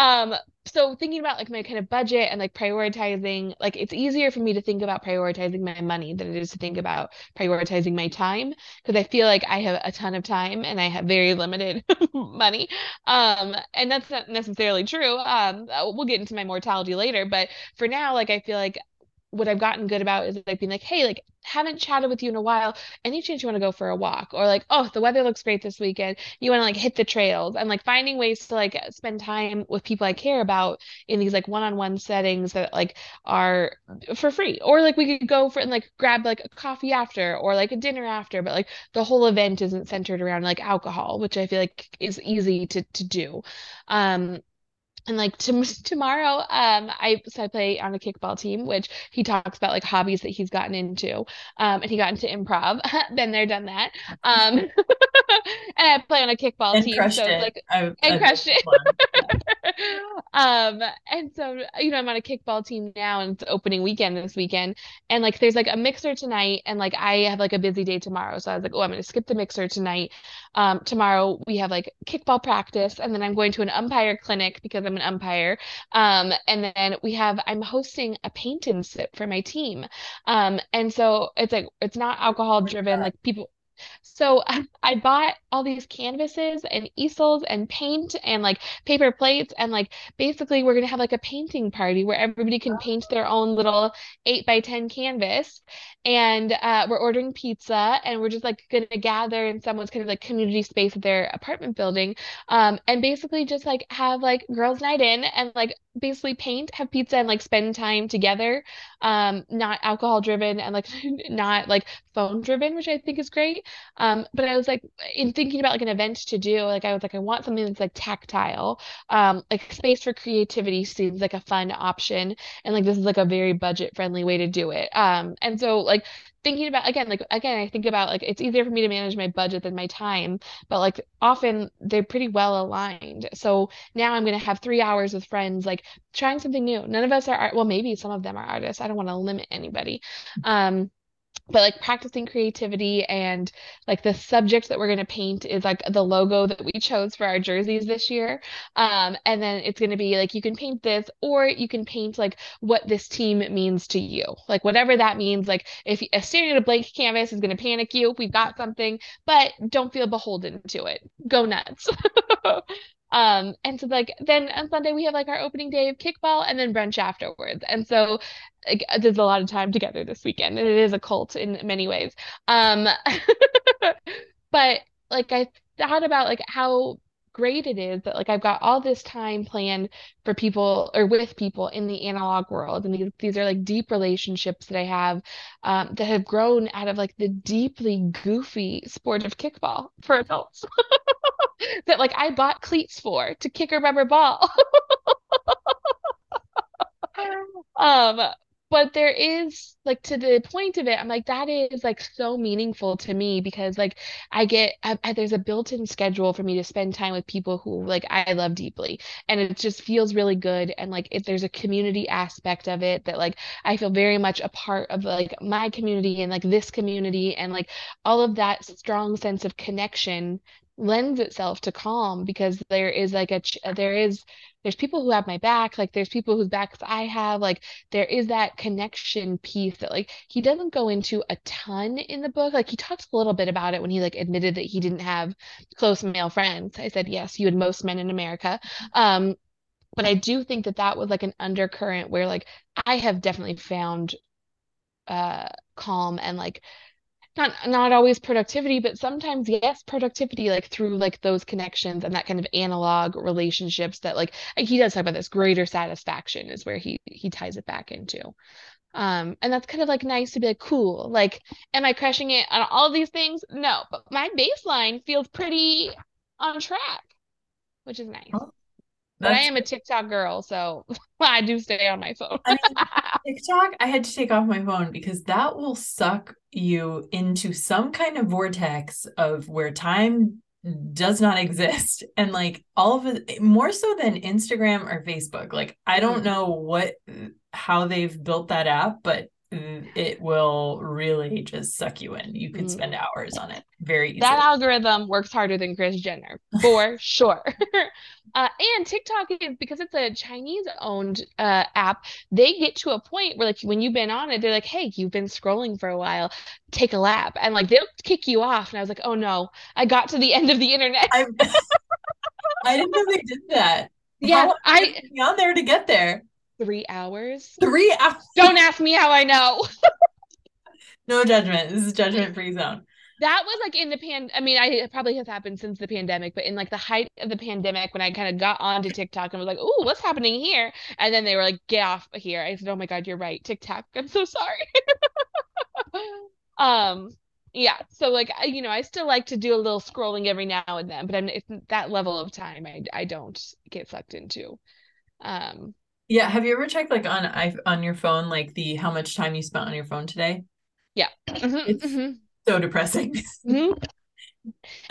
Um, so thinking about like my kind of budget and like prioritizing, like it's easier for me to think about prioritizing my money than it is to think about prioritizing my time because I feel like I have a ton of time and I have very limited money. Um, and that's not necessarily true. Um, uh, we'll get into my mortality later, but for now, like I feel like what I've gotten good about is like being like, hey, like haven't chatted with you in a while. Any chance you want to go for a walk? Or like, oh, the weather looks great this weekend. You want to like hit the trails and like finding ways to like spend time with people I care about in these like one-on-one settings that like are for free. Or like we could go for and like grab like a coffee after or like a dinner after, but like the whole event isn't centered around like alcohol, which I feel like is easy to to do. Um and like to, tomorrow um i so i play on a kickball team which he talks about like hobbies that he's gotten into um and he got into improv been there done that um and i play on a kickball and team so it. like I, and I crushed it. Um and so you know i'm on a kickball team now and it's opening weekend this weekend. And like there's like a mixer tonight and like i have like a busy day tomorrow. So i was like oh i'm gonna skip the mixer tonight. Um tomorrow we have like kickball practice and then i'm going to an umpire clinic because i'm an umpire. Um and then we have i'm hosting a paint and sip for my team. Um and so it's like it's not alcohol driven like people so I, bought all these canvases and easels and paint and like paper plates and like basically we're gonna have like a painting party where everybody can paint their own little eight by ten canvas and uh, we're ordering pizza and we're just like gonna gather in someone's kind of like community space at their apartment building um and basically just like have like girls night in and like basically paint have pizza and like spend time together um not alcohol driven and like not like phone driven which I think is great um, but I was like, in thinking about like an event to do, like I was like, I want something that's like tactile. Um, like space for creativity seems like a fun option, and like this is like a very budget friendly way to do it. Um, and so like thinking about again, like again, I think about like it's easier for me to manage my budget than my time, but like often they're pretty well aligned. So now I'm gonna have three hours with friends, like trying something new. None of us are well, maybe some of them are artists. I don't want to limit anybody. Um, but like practicing creativity and like the subject that we're going to paint is like the logo that we chose for our jerseys this year. Um and then it's going to be like you can paint this or you can paint like what this team means to you. Like whatever that means like if, if staring at a blank canvas is going to panic you we've got something but don't feel beholden to it. Go nuts Um, and so like then on Sunday we have like our opening day of kickball and then brunch afterwards. And so like, there's a lot of time together this weekend and it is a cult in many ways. Um, but like I thought about like how great it is that like I've got all this time planned for people or with people in the analog world and these these are like deep relationships that I have um, that have grown out of like the deeply goofy sport of kickball for adults that like I bought cleats for to kick a rubber ball. um, but there is like to the point of it, I'm like that is like so meaningful to me because like I get I, I, there's a built-in schedule for me to spend time with people who like I love deeply, and it just feels really good. And like if there's a community aspect of it that like I feel very much a part of like my community and like this community and like all of that strong sense of connection lends itself to calm because there is like a there is there's people who have my back like there's people whose backs i have like there is that connection piece that like he doesn't go into a ton in the book. Like he talks a little bit about it when he like admitted that he didn't have close male friends. I said yes you had most men in america. Um but i do think that that was like an undercurrent where like i have definitely found uh calm and like not not always productivity but sometimes yes productivity like through like those connections and that kind of analog relationships that like he does talk about this greater satisfaction is where he he ties it back into. Um and that's kind of like nice to be like cool like am i crushing it on all these things? No but my baseline feels pretty on track which is nice but I am a TikTok girl, so I do stay on my phone. I mean, TikTok, I had to take off my phone because that will suck you into some kind of vortex of where time does not exist and like all of it more so than Instagram or Facebook. Like I don't mm-hmm. know what how they've built that app, but it will really just suck you in. You can mm. spend hours on it very easily. That algorithm works harder than Kris Jenner for sure. uh, and TikTok is because it's a Chinese owned uh, app, they get to a point where, like, when you've been on it, they're like, hey, you've been scrolling for a while, take a lap. And like, they'll kick you off. And I was like, oh no, I got to the end of the internet. I, I didn't know they did that. Yeah, I on there to get there three hours. Three hours. Don't ask me how I know. no judgment. This is judgment free zone. That was like in the pan. I mean, I it probably has happened since the pandemic, but in like the height of the pandemic, when I kind of got onto TikTok and was like, "Oh, what's happening here?" And then they were like, "Get off here!" I said, "Oh my god, you're right, TikTok. I'm so sorry." um, yeah. So like, you know, I still like to do a little scrolling every now and then, but I'm it's that level of time I I don't get sucked into. Um, Yeah, have you ever checked like on i on your phone like the how much time you spent on your phone today? yeah. Mhm, It's mhm, so depressing. mhm.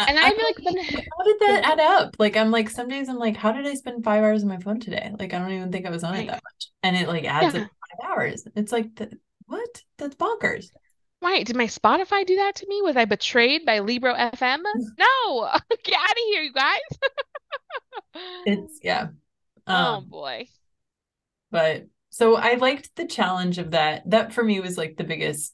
And I I'm feel like when how did that add up? Like I'm like some days I'm like, how did I spend five hours on my phone today? Like I don't even think I was on it that much. And it like adds up Yeah. to five hours. It's like th- what? That's bonkers. Right. Did my Spotify do that to me? Was I betrayed by Libro FM? No. Get out of here, you guys. It's yeah. Oh Um, boy. But so I liked the challenge of that. That for me was like the biggest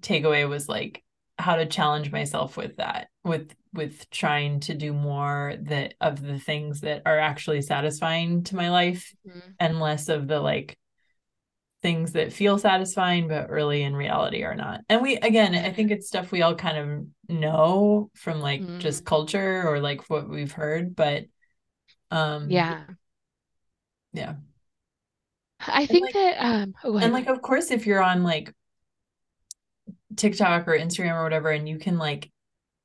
takeaway was like how to challenge myself with that, with with trying to do more that of the things that are actually satisfying to my life Mhm. and less of the like things that feel satisfying but really in reality are not. And we again, I think it's stuff we all kind of know from like just Mhm. culture or like what we've heard, but um Yeah. yeah. I think like that um oh, and like of course if you're on like TikTok or Instagram or whatever and you can like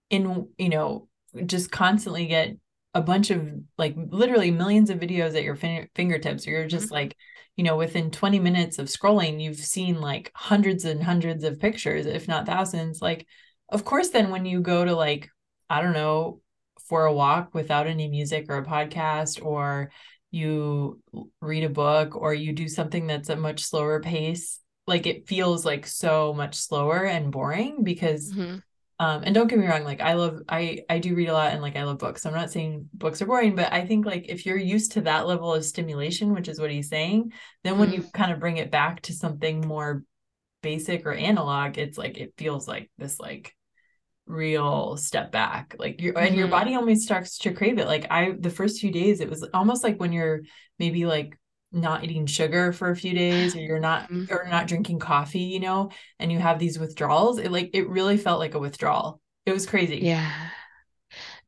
in you know just constantly get a bunch of like literally millions of videos at your fin- fingertips or you're just Mhm. like you know within 20 minutes of scrolling you've seen like hundreds and hundreds of pictures if not thousands like of course then when you go to like i don't know for a walk without any music or a podcast or you read a book or you do something that's a much slower pace like it feels like so much slower and boring because Mhm. um, and don't get me wrong, like I love I I do read a lot and like I love books. I'm not saying books are boring, but I think like if you're used to that level of stimulation, which is what he's saying, then when Mhm. you kind of bring it back to something more basic or analog, it's like it feels like this like real step back. Like you and your Mhm. body almost starts to crave it. Like I the first few days, it was almost like when you're maybe like not eating sugar for a few days or you're not Mhm. or not drinking coffee, you know, and you have these withdrawals. It like it really felt like a withdrawal. It was crazy. Yeah.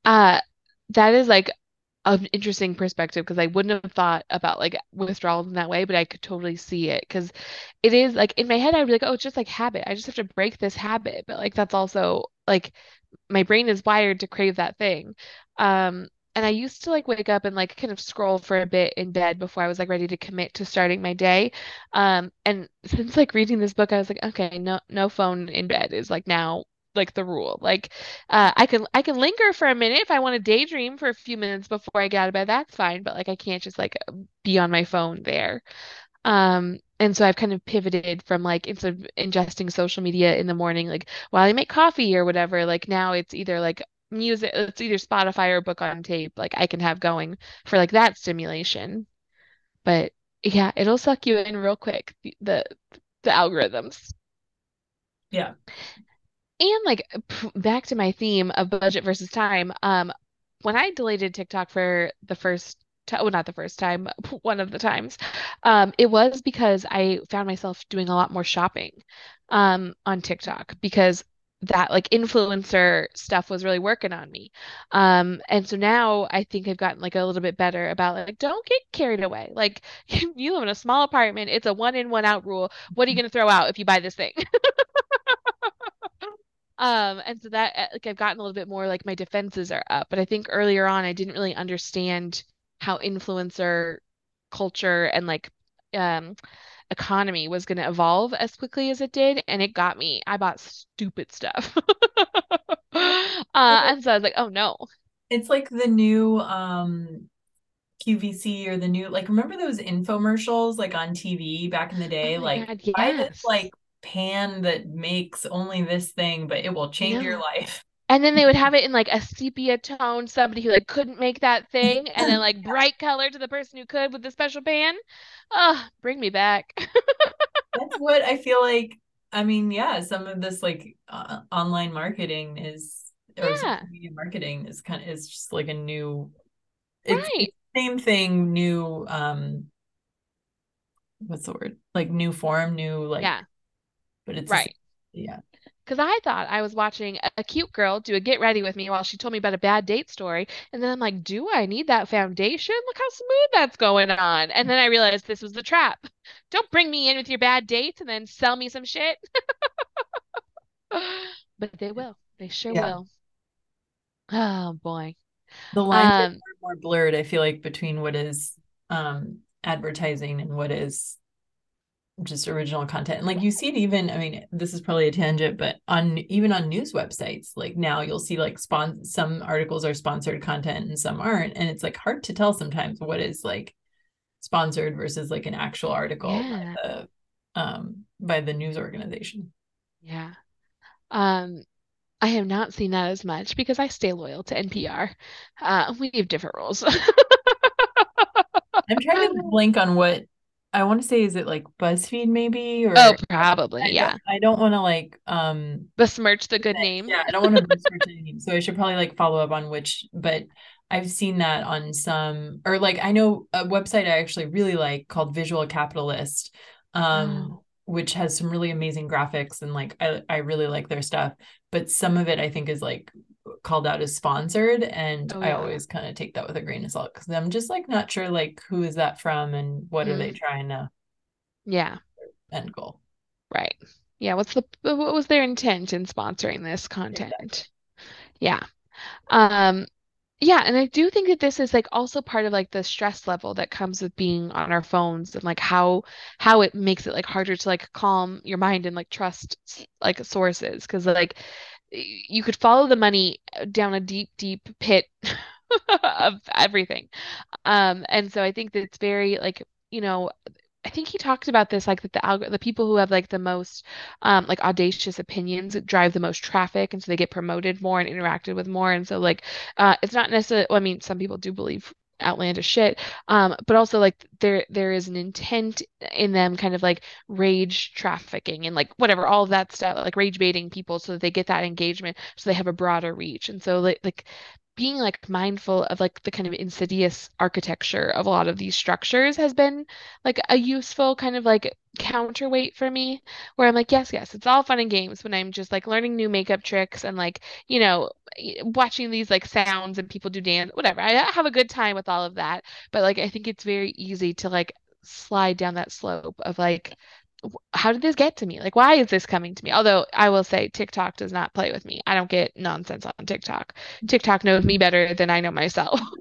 Uh that is like an interesting perspective because I wouldn't have thought about like withdrawals in that way, but I could totally see it because it is like in my head I'd be like, oh, it's just like habit. I just have to break this habit. But like that's also like my brain is wired to crave that thing. Um, and I used to like wake up and like kind of scroll for a bit in bed before I was like ready to commit to starting my day. Um, and since like reading this book, I was like, okay, no, no phone in bed is like now like the rule. Like, uh, I can I can linger for a minute if I want to daydream for a few minutes before I get out of bed. That's fine, but like I can't just like be on my phone there. Um, and so I've kind of pivoted from like instead of ingesting social media in the morning, like while I make coffee or whatever, like now it's either like music, it's either Spotify or book on tape, like I can have going for like that stimulation. But yeah, it'll suck you in real quick, the the, the algorithms. Yeah. And like p- back to my theme of budget versus time, um, when I deleted TikTok for the first time, well, not the first time, one of the times, um, it was because I found myself doing a lot more shopping, um, on TikTok because that like influencer stuff was really working on me. Um, and so now I think I've gotten like a little bit better about like, don't get carried away. Like you live in a small apartment, it's a one in, one out rule. What are you going to throw out if you buy this thing? Um, and so that uh, like I've gotten a little bit more like my defenses are up, but I think earlier on I didn't really understand how influencer culture and like um economy was going to evolve as quickly as it did, and it got me. I bought stupid stuff. Uh, and so I was like, oh no. It's like the new um QVC or the new like remember those infomercials like on TV back in the Oh day? Like God, buy this like pan that makes only this thing, but it will change your life. And then they would have it in like a sepia tone, somebody who like couldn't make that thing, and then like bright color to the person who could with the special pan. Oh, bring me back. That's what I feel like. I mean, yeah, some of this like uh, online marketing is or Yeah, media marketing is kind of is just like a new it's, right. same thing, new um what's the word? Like new form, new like Yeah, but it's right. Yeah. Because I thought I was watching a cute girl do a get ready with me while she told me about a bad date story. And then I'm like, do I need that foundation? Look how smooth that's going on. And then I realized this was the trap. Don't bring me in with your bad dates and then sell me some shit. But they will. They sure Yeah. will. Oh boy. The lines are Um, more more blurred, I feel like, between what is um advertising and what is just original content. And like you see it even, I mean, this is probably a tangent, but on even on news websites, like now you'll see like spon some articles are sponsored content and some aren't. And it's like hard to tell sometimes what is like sponsored versus like an actual article Yeah. by the um by the news organization. Yeah. Um, I have not seen that as much because I stay loyal to NPR. Uh, we have different rules. I'm trying to blank on what I want to say is it like BuzzFeed maybe or Oh, probably, I yeah. don't, I don't want to like um Besmirch the good name. yeah, I don't want to research name. So I should probably like follow up on which, but I've seen that on some or like I know a website I actually really like called Visual Capitalist, um, Oh, which has some really amazing graphics and like I, I really like their stuff. But some of it I think is like called out as sponsored and oh I always kind of take that with a grain of salt because I'm just like not sure like who is that from and what are they Mm, trying to yeah, end goal. right. Yeah, what's the what was their intent in sponsoring this Exactly. content? Yeah. Um, Yeah, and I do think that this is like also part of like the stress level that comes with being on our phones and like how how it makes it like harder to like calm your mind and like trust like sources because like you could follow the money down a deep, deep pit of everything. Um, and so I think that it's very like, you know, I think he talked about this like that the alg the people who have like the most um like audacious opinions drive the most traffic and so they get promoted more and interacted with more and so like uh it's not necessarily well, I mean some people do believe outlandish shit. Um but also like there there is an intent in them kind of like rage trafficking and like whatever all of that stuff like rage baiting people so that they get that engagement so they have a broader reach. And so like like being like mindful of like the kind of insidious architecture of a lot of these structures has been like a useful kind of like counterweight for me where I'm like yes yes it's all fun and games when I'm just like learning new makeup tricks and like you know watching these like sounds and people do dance whatever. I have a good time with all of that but like I think it's very easy to like slide down that slope of like how did this get to me? Like, why is this coming to me? Although I will say TikTok does not play with me. I don't get nonsense on TikTok. TikTok knows me better than I know myself.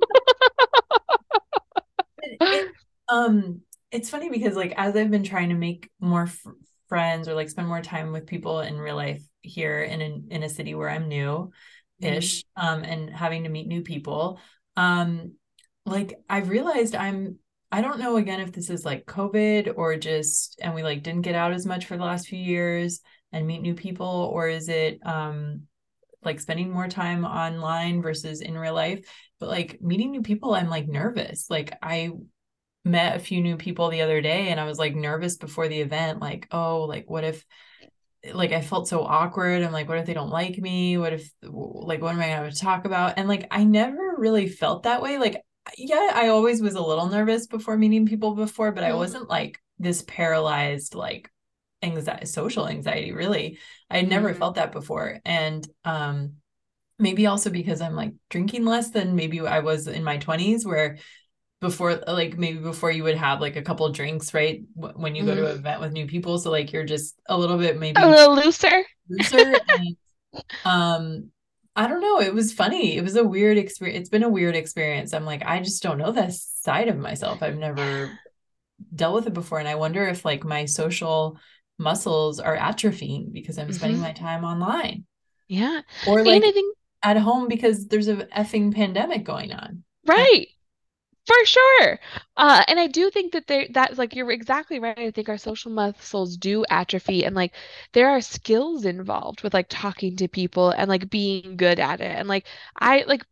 It, it um it's funny because like as I've been trying to make more f friends or like spend more time with people in real life here in an, in a city where I'm new ish um and having to meet new people um like I've realized I'm I don't know again if this is like COVID or just and we like didn't get out as much for the last few years and meet new people or is it um like spending more time online versus in real life? But like meeting new people i'm like nervous. Like i met a few new people the other day and I was like nervous before the event like oh like what if like I felt so awkward. I'm like what if they don't like me? What if like what am I to talk about? And like I never really felt that way. Like yeah I always was a little nervous before meeting people before but I Mhm. wasn't like this paralyzed like anxiety social anxiety really I had never Mhm. felt that before and um maybe also because I'm like drinking less than maybe I was in my 20s where before like maybe before you would have like a couple drinks right when you go to Mhm. an event with new people so like you're just a little bit maybe A little looser. looser and um I don't know it was funny it was a weird experience it's been a weird experience I'm like I just don't know this side of myself I've never dealt with it before and I wonder if like my social muscles are atrophying because I'm spending hmm my time online Yeah. or like I think, at home because there's a effing pandemic going on right. For sure. Uh, and I do think that there that's like you're exactly right. I think our social muscles do atrophy and like there are skills involved with like talking to people and like being good at it. And like I like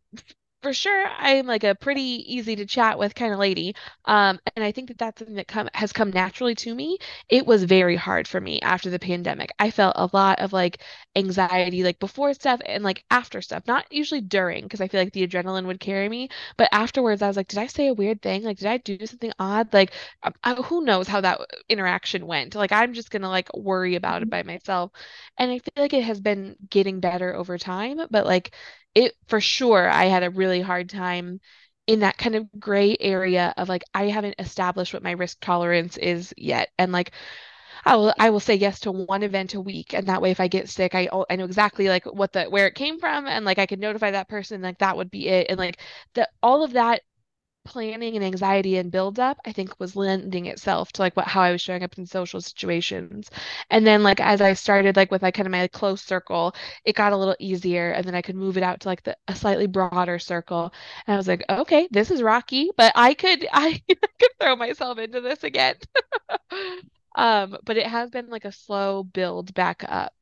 for sure I'm like a pretty easy to chat with kind of lady. Um, and I think that that's something that come has come naturally to me. It was very hard for me after the pandemic. I felt a lot of like anxiety like before stuff and like after stuff, not usually during because I feel like the adrenaline would carry me but afterwards, I was like, did I say a weird thing? Like, did I do something odd? Like, um, I, who knows how that interaction went? Like, I'm just gonna like worry about it by myself. And I feel like it has been getting better over time, but like it for sure, I had a really hard time in that kind of gray area of like I haven't established what my risk tolerance is yet. And like I will I will say yes to one event a week, and that way if I get sick, I I know exactly like what the where it came from, and like I could notify that person, like that would be it, and like the all of that planning and anxiety and build up, I think was lending itself to like what how I was showing up in social situations. And then like as I started like with like kind of my like, close circle, it got a little easier and then I could move it out to like the a slightly broader circle. And I was like, okay, this is rocky, but I could I could throw myself into this again. um, but it has been like a slow build back up.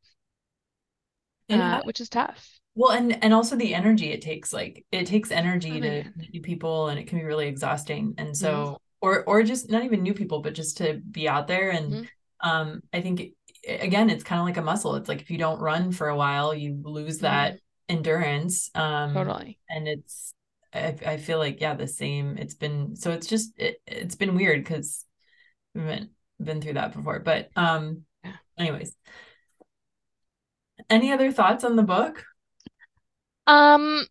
Uh, which is tough. Well, and and also the energy it takes, like it takes energy oh, to new people, and it can be really exhausting. And so, mm-hmm. or or just not even new people, but just to be out there. And mm-hmm. um, I think it, again, it's kind of like a muscle. It's like if you don't run for a while, you lose that mm-hmm. endurance. Um, totally. And it's I, I feel like yeah, the same. It's been so it's just it, it's been weird because we haven't been through that before. But um, anyways, any other thoughts on the book? Um,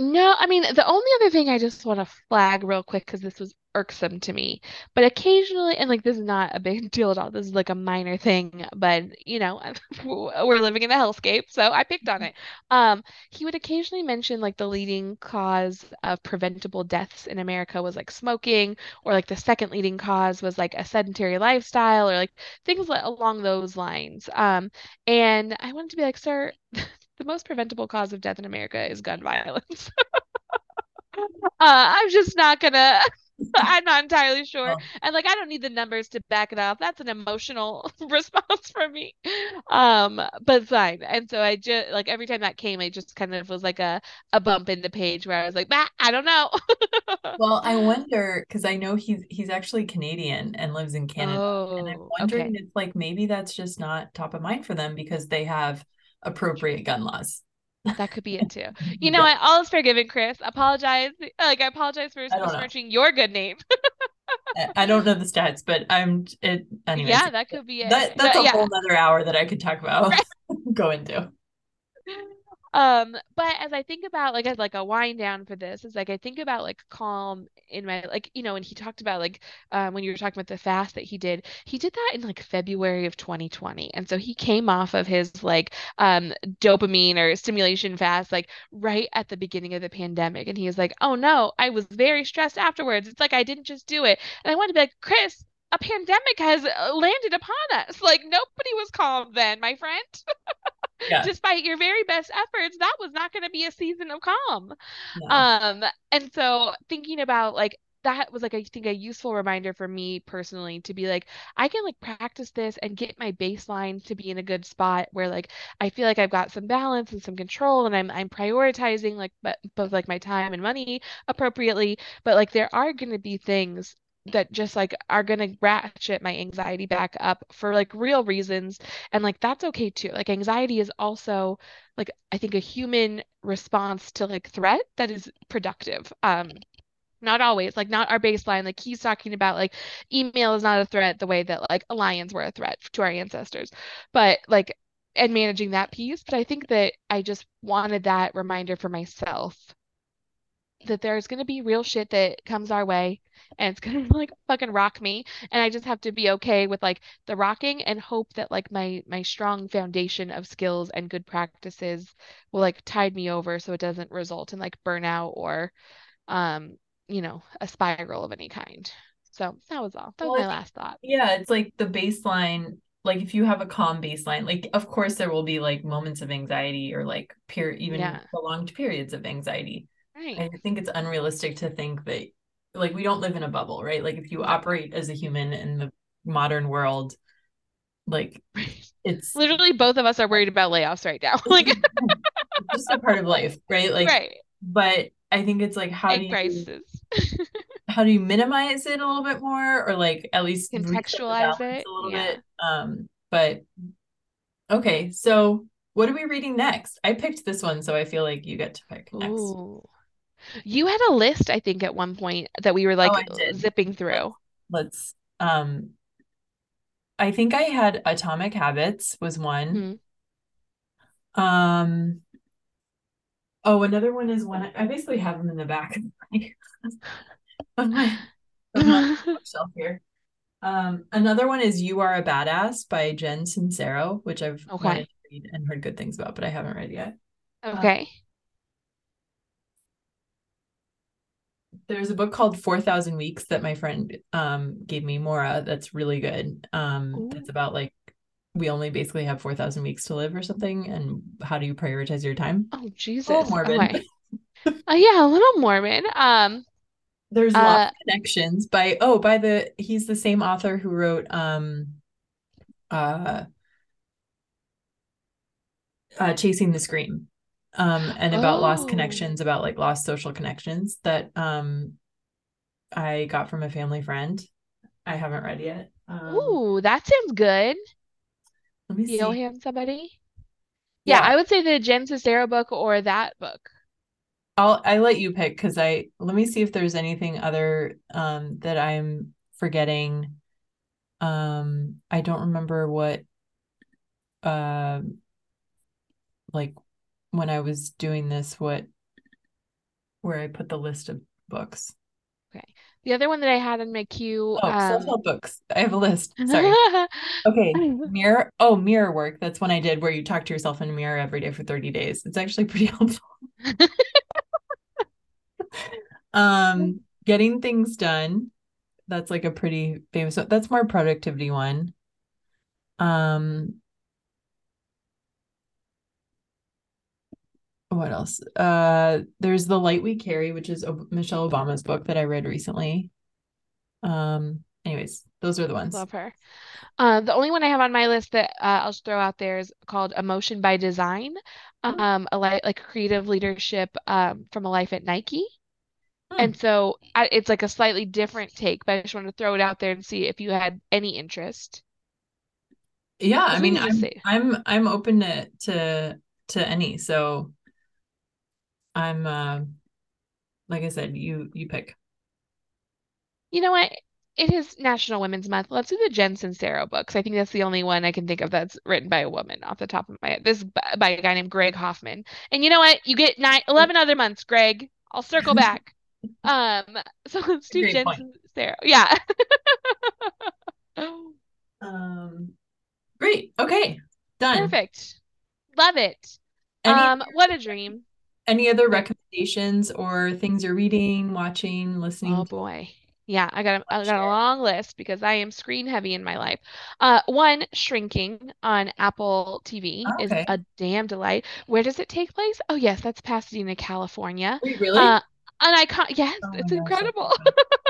no, I mean, the only other thing I just want to flag real quick because this was irksome to me, but occasionally, and like this is not a big deal at all, this is like a minor thing, but you know, we're living in a hellscape, so I picked on it. Um, he would occasionally mention like the leading cause of preventable deaths in America was like smoking, or like the second leading cause was like a sedentary lifestyle, or like things like, along those lines. Um, and I wanted to be like, sir, the most preventable cause of death in America is gun violence. uh, I'm just not gonna. I'm not entirely sure. Oh. And like I don't need the numbers to back it up. That's an emotional response from me. Um, but fine. And so I just like every time that came, I just kind of was like a, a bump in the page where I was like, I don't know. well, I wonder because I know he's he's actually Canadian and lives in Canada. Oh, and I'm oh, wondering okay. if like maybe that's just not top of mind for them because they have appropriate gun laws. That could be it too. You know yeah. what? All is forgiven, Chris. Apologize. Like I apologize for besmirching your good name. I don't know the stats, but I'm it. Anyways, yeah, that could be it. That, that's but, a yeah. whole other hour that I could talk about. Right. Go into. Um, but as I think about like as like a wind down for this, is like I think about like calm in my like you know when he talked about like um, when you were talking about the fast that he did, he did that in like February of 2020, and so he came off of his like um dopamine or stimulation fast like right at the beginning of the pandemic, and he was like, oh no, I was very stressed afterwards. It's like I didn't just do it, and I wanted to be like Chris. A pandemic has uh, landed upon us. Like nobody was calm then, my friend. yeah. despite your very best efforts, that was not going to be a season of calm. No. Um, and so thinking about like that was like I think a useful reminder for me personally to be like I can like practice this and get my baseline to be in a good spot where like I feel like I've got some balance and some control and I'm I'm prioritizing like but both like my time and money appropriately but like there are going to be things that just like are going to ratchet my anxiety back up for like real reasons and like that's okay too. Like anxiety is also like i think a human response to like threat that is productive. Um not always like not our baseline. Like he's talking about like email is not a threat the way that like lions were a threat to our ancestors but like and managing that piece. But i think that i just wanted that reminder for myself that there's going to be real shit that comes our way and it's gonna like fucking rock me and i just have to be okay with like the rocking and hope that like my my strong foundation of skills and good practices will like tide me over so it doesn't result in like burnout or um you know a spiral of any kind. So that was all. That was well, my last thought. Yeah it's like the baseline like if you have a calm baseline like of course there will be like moments of anxiety or like peer even yeah. prolonged periods of anxiety right. i think it's unrealistic to think that like we don't live in a bubble, right? Like if you operate as a human in the modern world, like it's literally both of us are worried about layoffs right now. like just a part of life, right? Like right. but I think it's like how Egg do you prices. how do you minimize it a little bit more or like at least contextualize it a little yeah. bit? Um but okay, so what are we reading next? I picked this one, so I feel like you get to pick next. Ooh. You had a list, I think, at one point that we were like oh, zipping through. Let's um I think I had Atomic Habits was one. Mm-hmm. Um oh another one is one I basically have them in the back of my, of my, of my shelf here. Um another one is You Are a Badass by Jen Sincero, which I've okay. wanted to read and heard good things about, but I haven't read yet. Okay. There's a book called 4000 weeks that my friend um gave me Mora that's really good um that's about like we only basically have 4000 weeks to live or something and how do you prioritize your time Oh, Jesus. a little morbid Okay. Uh, yeah, a little Mormon. Um, there's uh, lots of connections by oh by the he's the same author who wrote um uh uh chasing the scream um and about lost oh, connections about like lost social connections that um I got from a family friend I haven't read yet um ooh, that sounds good. let me see Johann somebody? Yeah, yeah I would say the Jen Sincero book or that book. I'll I let you pick because I let me see if there's anything other um that I'm forgetting. Um I don't remember what um like when I was doing this what where I put the list of books. Okay. The other one that I had in my queue, Oh, um, self-help books. I have a list. Sorry. Okay. Mirror. Oh, mirror work. That's one I did where you talk to yourself in a mirror every day for 30 days. It's actually pretty helpful. Um, getting things done. That's like a pretty famous that's more productivity one. Um, what else? Uh, there's The Light We Carry, which is O- Michelle Obama's book that I read recently. Um, anyways, those are the ones. love her. Uh, the only one I have on my list that uh, I'll just throw out there is called Emotion by Design, Oh. um, a li like creative leadership um, from a life at Nike. Hmm. And so I, it's like a slightly different take, but I just wanted to throw it out there and see if you had any interest. Yeah, I mean, I'm I'm I'm open to to to any. So I'm uh like I said, you you pick. you know what? It is National Women's Month. Let's do the Jen Sincero books. I think that's the only one I can think of that's written by a woman off the top of my head. This is by a guy named Greg Hoffman. And you know what? You get nine, 11 other months, Greg. I'll circle back. Um, so let's do Jen point. Sincero. Yeah. Um, great. Okay, done. Perfect. Love it. Any Um, what a dream. Any other recommendations or things you're reading, watching, listening Oh boy. Yeah, I got a, I got a long list because I am screen heavy in my life. Uh, one, Shrinking on Apple TV is a damn delight. Where does it take place? Oh yes, that's Pasadena, California. Wait, really? Uh, an icon. Yes, Oh it's incredible.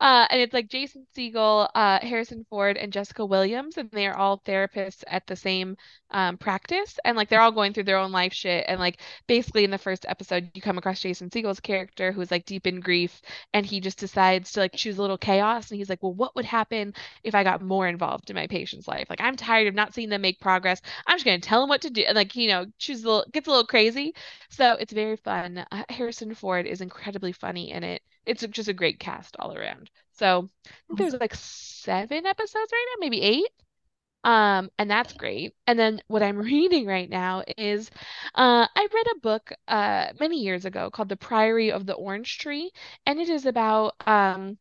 Uh, and it's like Jason Segel, uh, Harrison Ford, and Jessica Williams, and they are all therapists at the same um, practice, and like they're all going through their own life shit. And like basically in the first episode, you come across Jason Segel's character who's like deep in grief, and he just decides to like choose a little chaos, and he's like, well, what would happen if I got more involved in my patient's life? Like I'm tired of not seeing them make progress. I'm just gonna tell them what to do, and like you know, choose a little, gets a little crazy. So it's very fun. Uh, Harrison Ford is incredibly funny in it. It's just a great cast all around. So I think there's like seven episodes right now, maybe eight. Um, and that's great. And then what I'm reading right now is uh, I read a book uh, many years ago called The Priory of the Orange Tree, and it is about um,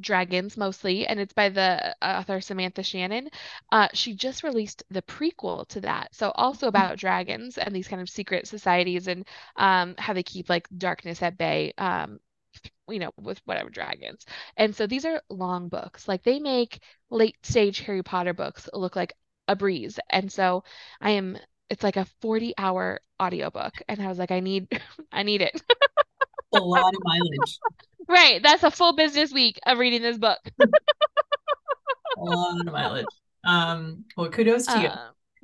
dragons mostly, and it's by the author Samantha Shannon. Uh, she just released the prequel to that, so also about dragons and these kind of secret societies and um, how they keep like darkness at bay. Um, you know, with whatever dragons. And so these are long books. Like they make late stage Harry Potter books look like a breeze. And so I am it's like a 40 hour audiobook. And I was like, I need I need it. A lot of mileage. Right. That's a full business week of reading this book. A lot of mileage. Um, well, kudos to you.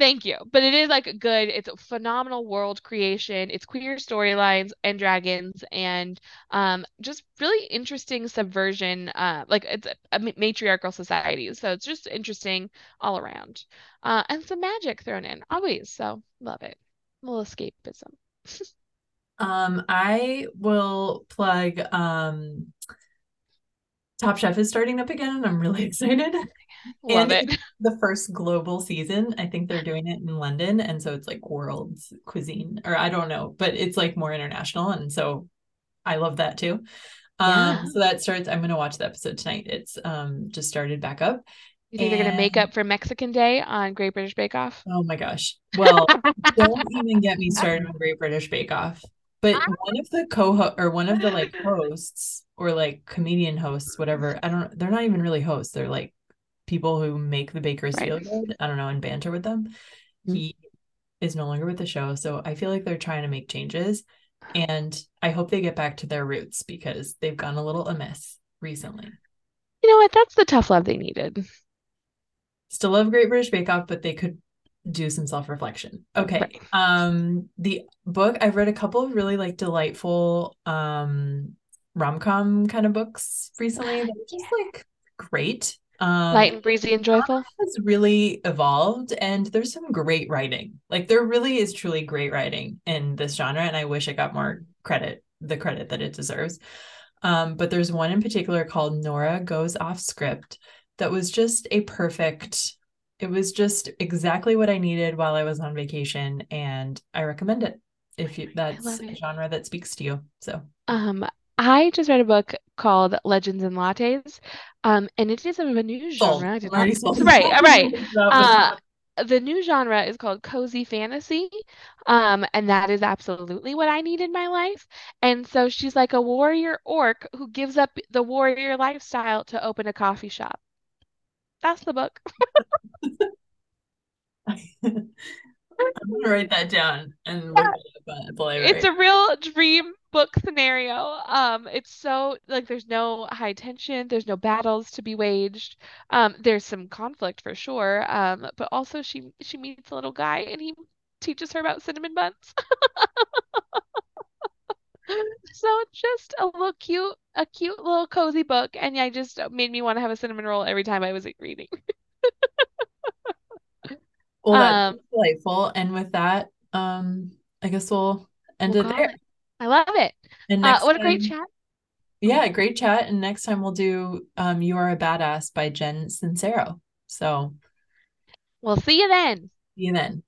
Thank you. But it is like a good. It's a phenomenal world creation. It's queer storylines and dragons and um just really interesting subversion. Uh, like it's a, a matriarchal society. So it's just interesting all around. Uh, and some magic thrown in always. So love it. A little escapism. Um, I will plug um Top Chef is starting up again, and I'm really excited. Love And it. the first global season. I think they're doing it in London, and so it's like world cuisine, or I don't know, but it's like more international, and so I love that too. Um, so that starts. I'm gonna watch the episode tonight. It's um just started back up, You think they're gonna make up for Mexican Day on Great British Bake Off? oh my gosh. Well, don't even get me started on Great British Bake Off. But one of the co or one of the like hosts or like comedian hosts, whatever, I don't they're not even really hosts. They're like people who make the bakers Right. feel good. I don't know, and banter with them. Mhm. He is no longer with the show. So I feel like they're trying to make changes. And I hope they get back to their roots because they've gone a little amiss recently. You know what? That's the tough love they needed. Still love Great British Bake Off, but they could do some self-reflection. Okay. Right. Um the book I've read a couple of really like delightful um rom-com kind of books recently that are just like great. Um Light and breezy and joyful. has really evolved and there's some great writing. Like there really is truly great writing in this genre and I wish it got more credit, the credit that it deserves. Um, but there's one in particular called Nora Goes Off Script that was just a perfect it was just exactly what I needed while I was on vacation and I recommend it if you that's a genre that speaks to you. So Um, I just read a book called Legends and Lattes. Um, and it is of a new genre. I I'm did not. Right, right. Uh, the new genre is called cozy fantasy. Um, and that is absolutely what I need in my life. And so she's like a warrior orc who gives up the warrior lifestyle to open a coffee shop. That's the book. I'm gonna write that down and look it up at the library. It's a real dream book scenario. Um, it's so like there's no high tension, there's no battles to be waged. Um, there's some conflict for sure. Um, but also she she meets a little guy and he teaches her about cinnamon buns. So it's just a little cute, a cute little cozy book, and yeah, I just made me want to have a cinnamon roll every time I was reading. Well, that's Um, delightful. And with that, um, I guess we'll end we'll it there. it. I love it. And Uh, what a great time- chat. Yeah, great chat. And next time we'll do um You Are a Badass by Jen Sincero. So We'll see you then. see you then.